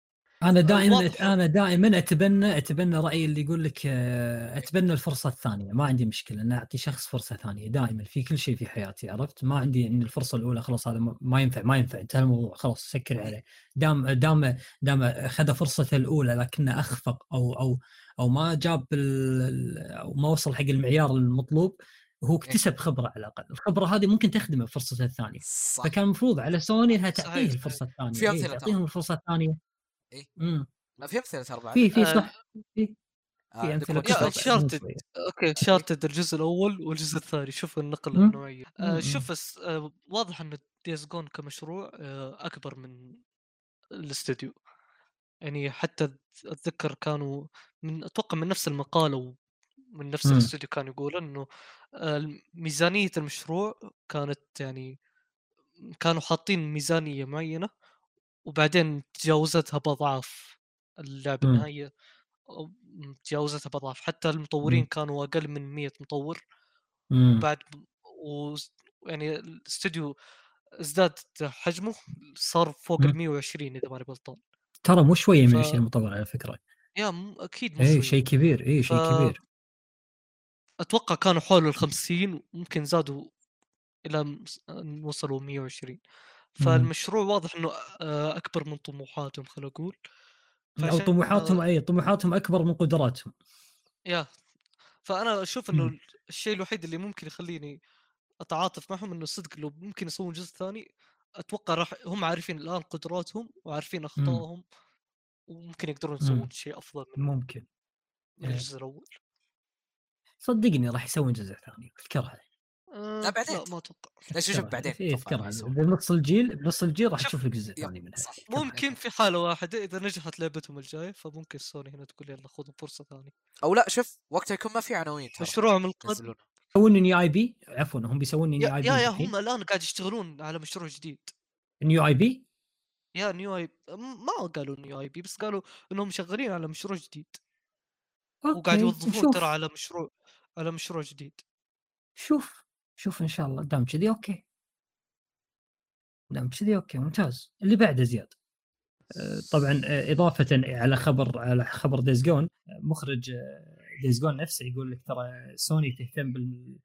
أنا دائما واضح. أنا دائما أتبنى أتبنى رأيي اللي يقول لك آه، أتبنى الفرصة الثانية. ما عندي مشكلة ان أعطي شخص فرصة ثانية دائما في كل شيء في حياتي عرفت؟ ما عندي إن الفرصة الأولى خلاص هذا ما- ينفع ما ينفع انتهى الموضوع خلاص سكر عليه. دام دام دام أخذ فرصته الأولى لكنه أخفق أو أو أو ما جاب ال- أو ما وصل حق المعيار المطلوب هو اكتسب خبرة على الأقل. الخبرة هذه ممكن تخدمه بفرصته الثانية. صح. فكان المفروض على سوني إنها تعطيه. الفرصة الثانية. في إيه، أمثلة ترى. تعطيهم الفرصة الثانية. إيه. إمم. لا في أمثلة ترى بعد. في في آه، صح. في. آه، في أمثلة شوية. أوكي Uncharted الجزء الأول والجزء الثاني. شوف النقله مم. النوعية. آه مم. شوف الس- آه واضح إن ديز جون كمشروع آه أكبر من الاستوديو يعني حتى أتذكر كانوا من أتوقع من نفس المقالة ومن نفس. الاستوديو كانوا يقولوا إنه آه، ميزانية المشروع كانت يعني كانوا حاطين ميزانية معينة وبعدين تجاوزتها بأضعاف اللعبة مم. النهائية تجاوزتها بأضعاف حتى المطورين مم. كانوا أقل من 100 مطور مم. بعد و يعني الاستوديو ازداد حجمه صار فوق. ال 120 إذا ماني غلطان ترى مو شوية ف- 120 مطور على فكرة يا م- أكيد مو اي. شيء كبير اي شيء ف- كبير أتوقع كانوا حول ال 50 وممكن زادوا إلى م- وصلوا 120 فالمشروع واضح إنه آه، أكبر من طموحاتهم خلينا أقول أو طموحاتهم آه، اي طموحاتهم أكبر من قدراتهم. يا فأنا أشوف إنه. الشيء الوحيد اللي ممكن يخليني أتعاطف معهم إنه صدق لو ممكن يسوون جزء ثاني أتوقع راح هم عارفين الآن قدراتهم وعارفين أخطائهم وممكن يقدرون. يسوون شيء أفضل من, ممكن. من إيه. الجزء الأول. صدقني راح يسوون جزء ثاني أذكرها. أه بعدين. لا ما أتوقع. ليش شوف بعدين إيه، اذكرها يسوون. بنص الجيل بنص الجيل راح شوف، تشوف لك جزء يب، ثاني منها. ممكن في حالة واحدة إذا نجحت لعبتهم الجايه فممكن سوني هنا تقول يلا خذوا فرصة ثانية. أو لا شوف وقتها يكون ما في عناوين ترى. مشروعهم القادم يسوون new IP عفوا هم بيسوون new IP يا, يا هم الآن قاعد يشتغلون على مشروع جديد. new IP؟ يا new I ما قالوا new IP بس قالوا إنهم شغالين على مشروع جديد. وقاعد يوظفون ترى على مشروع على مشروع جديد. شوف. شوف إن شاء الله دام كذي أوكي. دام كذي أوكي ممتاز. اللي بعده زياد. آه، طبعا آه، إضافة على خبر على خبر Days Gone مخرج Days Gone نفسه يقول لك ترى سوني تهتم بال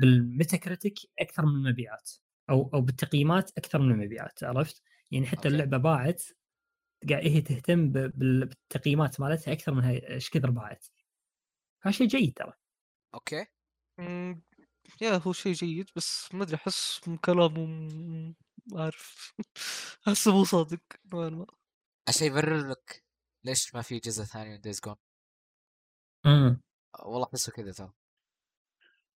بال Metacritic أكثر من المبيعات أو أو بالتقييمات أكثر من المبيعات عرفت؟ يعني حتى. اللعبة باعت قاعد هي تهتم بالتقييمات مالتها أكثر من هاي- إيش كثر باعت. هذا شيء جيد ترى. أوكي. يا هو شيء جيد بس ما أدري أحس من كلامه م- ما أعرف. احسه مو صادق نوعاً ما. عشان يبرر لك ليش ما في جزء ثاني من Days Gone إمم. والله أحسه كذا ترى.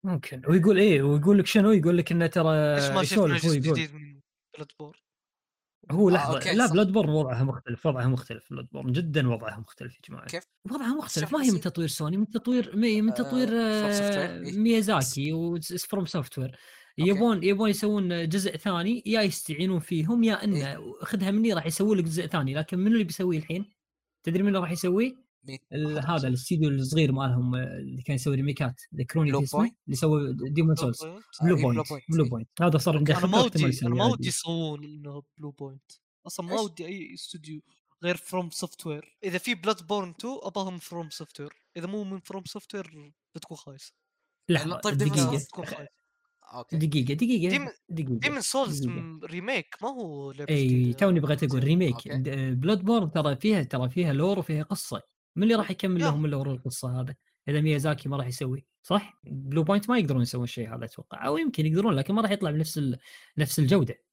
ممكن. ويقول إيه؟ ويقول لك شنو؟ يقول لك إنه ترى ليش ما شفنا يسولف هو جزء يقول. جديد من Bloodborne هو آه، لحظة أوكي، لا صح. Bloodborne وضعها مختلف وضعها مختلف Bloodborne جدا وضعها مختلف يا جماعة كيف؟ وضعها مختلف ما هي من. تطوير سوني من تطوير مي- من آه، تطوير Software، آه، إيه. ميازاكي و FromSoftware يبون يبون يسوون جزء ثاني يا يستعينون فيهم يا إنه إيه. خذها مني راح يسوي لك جزء ثاني لكن منو اللي بيسويه الحين؟ تدري منو راح يسويه؟ هذا الاستديو الصغير مالهم آه، اللي كان يسوي remake ات ذكروني اسمه Point؟ اللي سوى Demon's Souls آه، Bluepoint Point، Blue. Point هذا صار عنده أنا ما ودي أنا ما. ودي يسوون إنه Bluepoint أصلا ما؟ ودي أي استوديو غير فروم سوفت وير إذا في بلاد بورن 2 أباهم فروم سوفت وير إذا مو من فروم سوفت وير بتكون خايسه لحظة طيب، دقيقة خايسه أوكي دقيقة دقيقة Demon's دقيقة Demon's Souls دقيقة. remake ما هو إي توني بغيت أقول. remake. Bloodborne ترى فيها ترى فيها lore وفيها قصة من اللي راح يكمل. لهم ال lore القصة هذا إذا ميازاكي ما راح يسوي. صح؟ Bluepoint ما يقدرون يسوون الشيء هذا أتوقع. أو يمكن يقدرون لكن ما راح يطلع بنفس ال... نفس الجودة.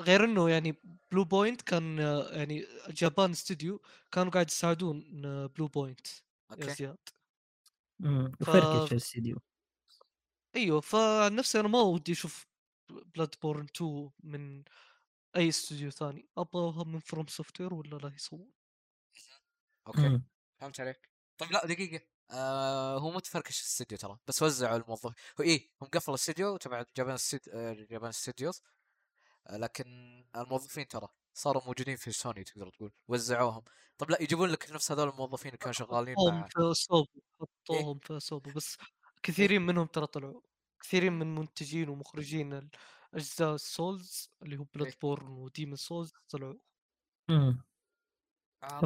غير إنه يعني Bluepoint كان آه، يعني Japan Studio كانوا قاعد يساعدون آه، Bluepoint يا أوكي. زياد. امم ف- وفركش الاستديو أيوه فعن نفسي أنا ما ودي أشوف Bloodborne 2 من أي استوديو ثاني. أبغاها من FromSoftware ولا لا يسوون. أوكي. فهمت عليك؟ طيب لا دقيقة. آه هو مو تفركش الاستديو ترى بس وزعوا الموظف. هو إيه هم قفلوا الاستديو تبع جابان استديو آه، جابان ستوديوز. آه لكن الموظفين ترى صاروا موجودين في سوني تقدر تقول. وزعوهم. طب لا يجيبون لك نفس هذول الموظفين اللي كانوا شغالين حطوهم مع في صوبه حطوهم في صوبه بس كثيرين منهم ترى طلعوا. كثيرين من منتجين ومخرجين الاجزاء ال Souls اللي هو Blood إيه. borne و Demon's Souls طلعوا. إمم. آه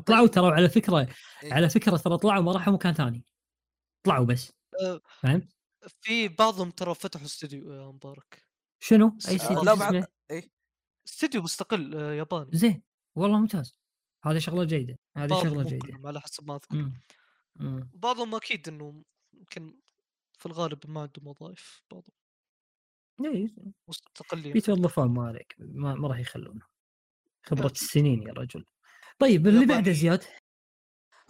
طلعوا طيب. ترى على فكرة إيه. على فكرة ترى طلعوا ما راحوا مكان ثاني. طلعوا بس. أه، فهمت؟ في بعضهم ترى فتحوا استوديو يا مبارك. شنو؟ أي آه، بعد اسمه إيه. استوديو مستقل آه، ياباني. زين. والله ممتاز. هذه شغلة جيدة. هذه شغلة جيدة. على حسب ما أذكر. بعضهم أكيد إنه يمكن في الغالب ما عندهم وظائف بعضهم. إيه، مستقلين. بيتوظفون ما عليك ما, ما راح يخلونه. خبرة. السنين يا رجل. طيب اللي بعده زياد؟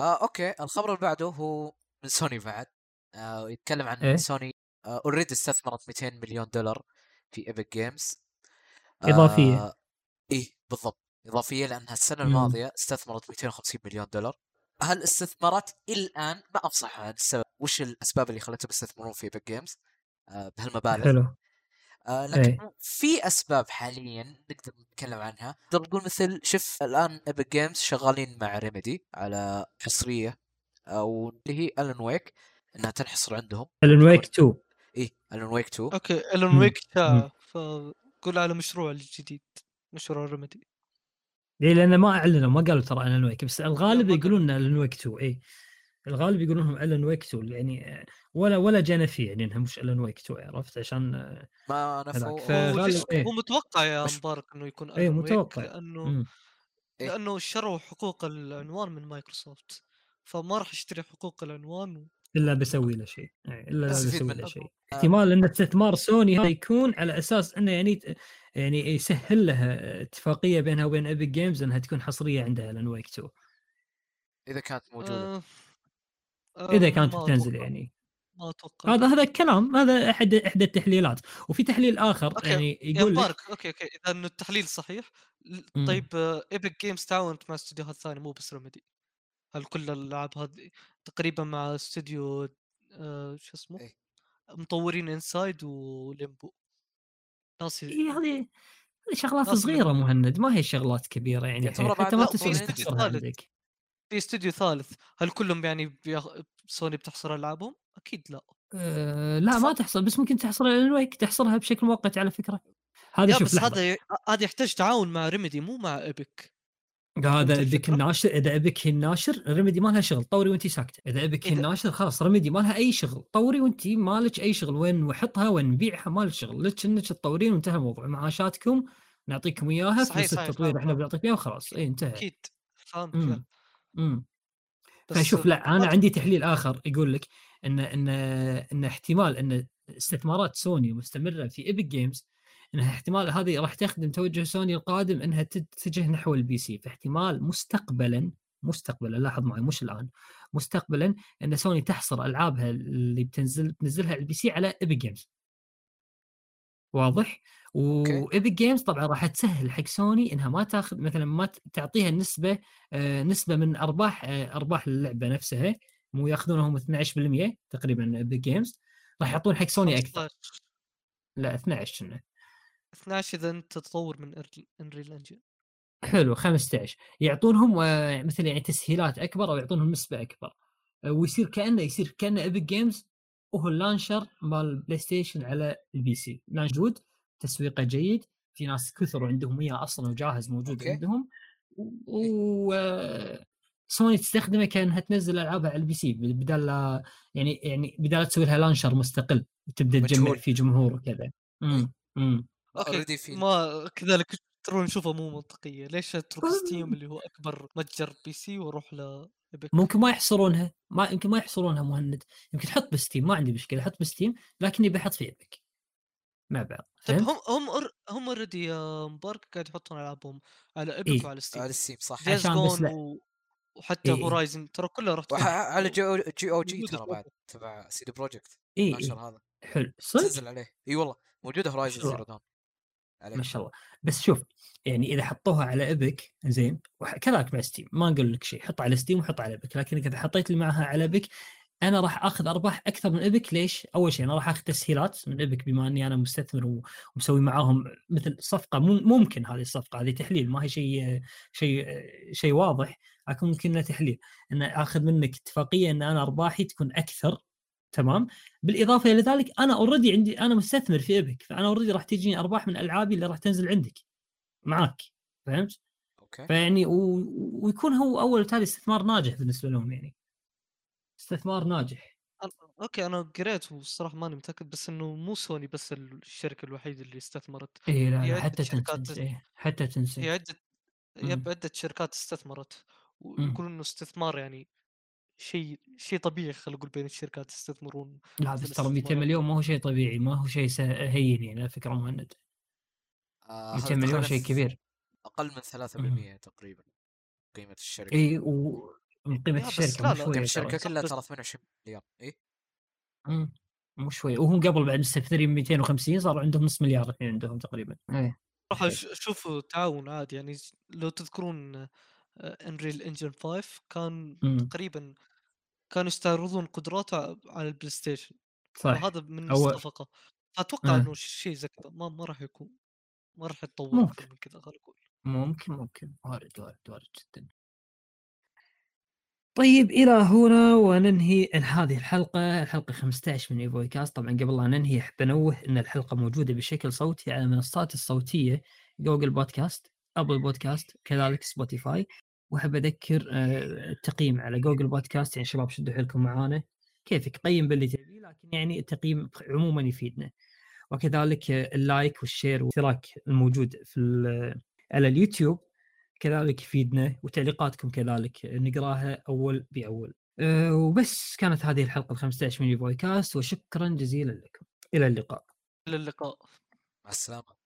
آه okay. الخبر اللي بعده هو من سوني بعد. آه يتكلم عن إيه؟ سوني already استثمرت 200 مليون دولار في Epic Games. آه إيه بالضبط. إضافية لأنها السنة مم. الماضية استثمرت 250 مليون دولار. هل استثمرت؟ الآن ما افصح عن السبب وش الأسباب اللي خلتهم يستثمرون في Epic Games آه بهالمبالغ. حلو. آه لكن إيه. في أسباب حاليا نقدر نتكلم عنها. نقدر نقول مثل شوف الآن Epic Games شغالين مع Remedy على حصرية أو اللي هي Alan Wake إنها تنحصر عندهم Alan Wake 2 إيه Alan Wake 2 okay Alan مم. Wake فقول على مشروع الجديد مشروع Remedy ليه لأن ما أعلنوا ما قالوا ترى Alan Wake بس الغالب يقولون Alan Wake 2 اي الغالب يقولون لهم Alan Wake 2 يعني ولا ولا جانا فيه يعني إنها مش Alan Wake 2 عرفت عشان ما ف- هو, إيه. هو متوقع يا مبارك إنه يكون إيه، Wake متوقع. لأنه مم. إيه. لأنه شروا حقوق العنوان من مايكروسوفت فما راح يشتري حقوق العنوان و... إلا بسوي له شيء إيه، إلا بسوي. له شيء آه. احتمال إن استثمار سوني هذا يكون على أساس إنه يعني يعني يسهل لها اتفاقية بينها وبين Epic Games إنها تكون حصرية عندها Alan Wake 2 إذا كانت موجودة آه... آه، اذا كانت ما تنزل أتوقع. يعني. ما أتوقع. هذا هذا الكلام هذا احد إحدى التحليلات. وفي تحليل آخر okay، يعني يقول لك okay okay. إذا انه التحليل صحيح. طيب Epic Games تعاونت مع استديوهات ثانية مو بس Remedy هل كل الألعاب هذه تقريبا مع استوديو آه شو اسمه؟ إيه. مطورين Inside و Limbo ناس إيه هذه هذه شغلات صغيرة مهند. ما هي شغلات كبيرة يعني. حتى ما ثالث. عندك. في استوديو ثالث هل كلهم يعني بياخ... سوني بتحصر ألعابهم؟ أكيد لا أه لا ما تحصل بس ممكن تحصر Alan Wake تحصرها بشكل مؤقت على فكرة هذا شوف بس هذا. هذا يحتاج تعاون مع Remedy مو مع Epic هذا الفكرة؟ الناشر إذا Epic هي الناشر Remedy ما لها شغل طوري وانت ساكتة إذا Epic هي الناشر خلاص Remedy ما لها أي شغل طوري وانت ما لك أي شغل وين نحطها وين نبيعها ما لك شغل لك إنك تطورين وانتهى الموضوع معاشاتكم نعطيكم إياها صحيح، فلوس التطوير إحنا. بنعطيك إياها وخلاص إي انتهى أكيد فهمت إمم. فشوف لأ أنا عندي تحليل آخر يقول لك إن إن إن احتمال إن استثمارات سوني مستمرة في Epic Games إنها احتمال هذه راح تخدم توجه سوني القادم إنها تتجه نحو ال PC فاحتمال مستقبلا مستقبلا لاحظ معي مش الآن مستقبلا إن سوني تحصر ألعابها اللي بتنزل تنزلها على ال PC على Epic Games واضح. و Epic Games طبعا راح تسهل حق سوني إنها ما تاخذ مثلا ما تعطيها النسبة آه، نسبة من أرباح آه، أرباح اللعبة نفسها. مو ياخذونهم 12% تقريبا Epic Games. راح يعطون حق سوني أكثر. 15 لا 12 كنا 12 إذا أنت تطور من Unreal Engine حلو 15 يعطونهم آه، مثل يعني تسهيلات أكبر أو يعطونهم نسبة أكبر. ويصير كأنه يصير كأنه Epic Games وهو ال launcher مال ال PlayStation على ال PC. موجود تسويقه جيد. في ناس كثر وعندهم إياه أصلا وجاهز موجود okay. عندهم. و آه، سوني تستخدمه كأنها تنزل ألعابها على ال PC. بدال لا يعني يعني بدال لا تسوي لها launcher مستقل وتبدأ تجمع. فيه جمهور وكذا. امم امم أوكي. ما كذلك ترون نشوفها مو منطقية. ليش أترك Steam اللي هو أكبر متجر PC وأروح ممكن ما يحصرونها ما يمكن ما يحصرونها مهند. يمكن حط ب Steam ما عندي مشكلة حط ب Steam لكني بحط في Epic مع بعض طيب؟ هم هم أر- هم already يا مبارك قاعد يحطون العابهم على Epic إيه. وعلى Steam على ال Steam صح. عشان بس جون لا. و... وحتى إيه، إيه. Horizon ترى كلها رحت وح- على جي أو جي أو جي ترى بعد تبع CD Projekt اي اي هذا. حلو. صدق؟ تنزل عليه. إي والله موجودة Horizon Zero Dawn ما شاء الله. بس شوف يعني إذا حطوها على Epic زين كذلك مع Steam ما نقول لك شيء حط على Steam وحط على Epic لكن إذا حطيت لي معها على Epic أنا راح آخذ أرباح أكثر من Epic ليش؟ أول شيء أنا راح آخذ تسهيلات من Epic بما إني أنا مستثمر ومسوي معاهم مثل صفقة مم- ممكن هذه الصفقة هذه تحليل ما هي شيء شيء شيء واضح لكن ممكن إنها تحليل إن آخذ منك اتفاقية إن أنا أرباحي تكون أكثر تمام؟ بالإضافة إلى ذلك أنا already عندي أنا مستثمر في Epic فأنا already راح تجيني أرباح من ألعابي اللي راح تنزل عندك معاك فهمت؟ okay. فيعني و... ويكون هو أول وتالي استثمار ناجح بالنسبة لهم يعني. استثمار ناجح. okay أنا قريت والصراحة ماني متأكد بس إنه مو سوني بس الشركة الوحيدة اللي استثمرت. إي لا, لا حتى شركات Tencent إيه حتى Tencent هي عدة. yep عدة شركات استثمرت ويقولون إنه استثمار يعني شيء شيء طبيعي خلينا نقول بين الشركات يستثمرون لا بس ترى 200 استثمارات مليون ما هو شيء طبيعي ما هو شيء هين يعني على فكرة مهند. آه 200 هذا مليون شيء كبير. أقل من 3% تقريبا قيمة الشركة. إي ومن قيمة بس الشركة لا، مو لا، شوية قيمة. الشركة كلها ترى 28 مليار. إي. مو شوية. وهم قبل بعد مستثمرين 250 صار عندهم نص مليار الحين عندهم تقريبا. إيه صراحة ش- شوفوا تعاون عادي يعني لو تذكرون Unreal Engine 5 كان مم. تقريبا كانوا يستعرضون قدراته على ال PlayStation صح. فهذا من أول- الصفقه فأتوقع آه. إنه شيء زي كذا ما ما راح يكون ما راح يتطور ممكن. أكثر من كذا خلينا نقول ممكن ممكن. وارد وارد وارد جدا. طيب إلى هنا وننهي هذه الحلقة. الحلقة 15 من ايفوي كاست طبعا قبل لا ننهي أحب أنوه إن الحلقة موجودة بشكل صوتي على المنصات الصوتية Google Podcast Apple Podcast كذلك Spotify وأحب أذكر آه، التقييم على جوجل بودكاست يعني شباب شدوا حيلكم معانا. كيفك؟ قيم باللي تبي لكن يعني التقييم عموما يفيدنا. وكذلك آه، ال like وال share والاشتراك الموجود في ال- على اليوتيوب كذلك يفيدنا وتعليقاتكم كذلك نقراها أول بأول. أه وبس. كانت هذه الحلقة ال 15 من يوفوي كاست وشكرا جزيلا لكم. إلى اللقاء. إلى اللقاء. مع السلامة.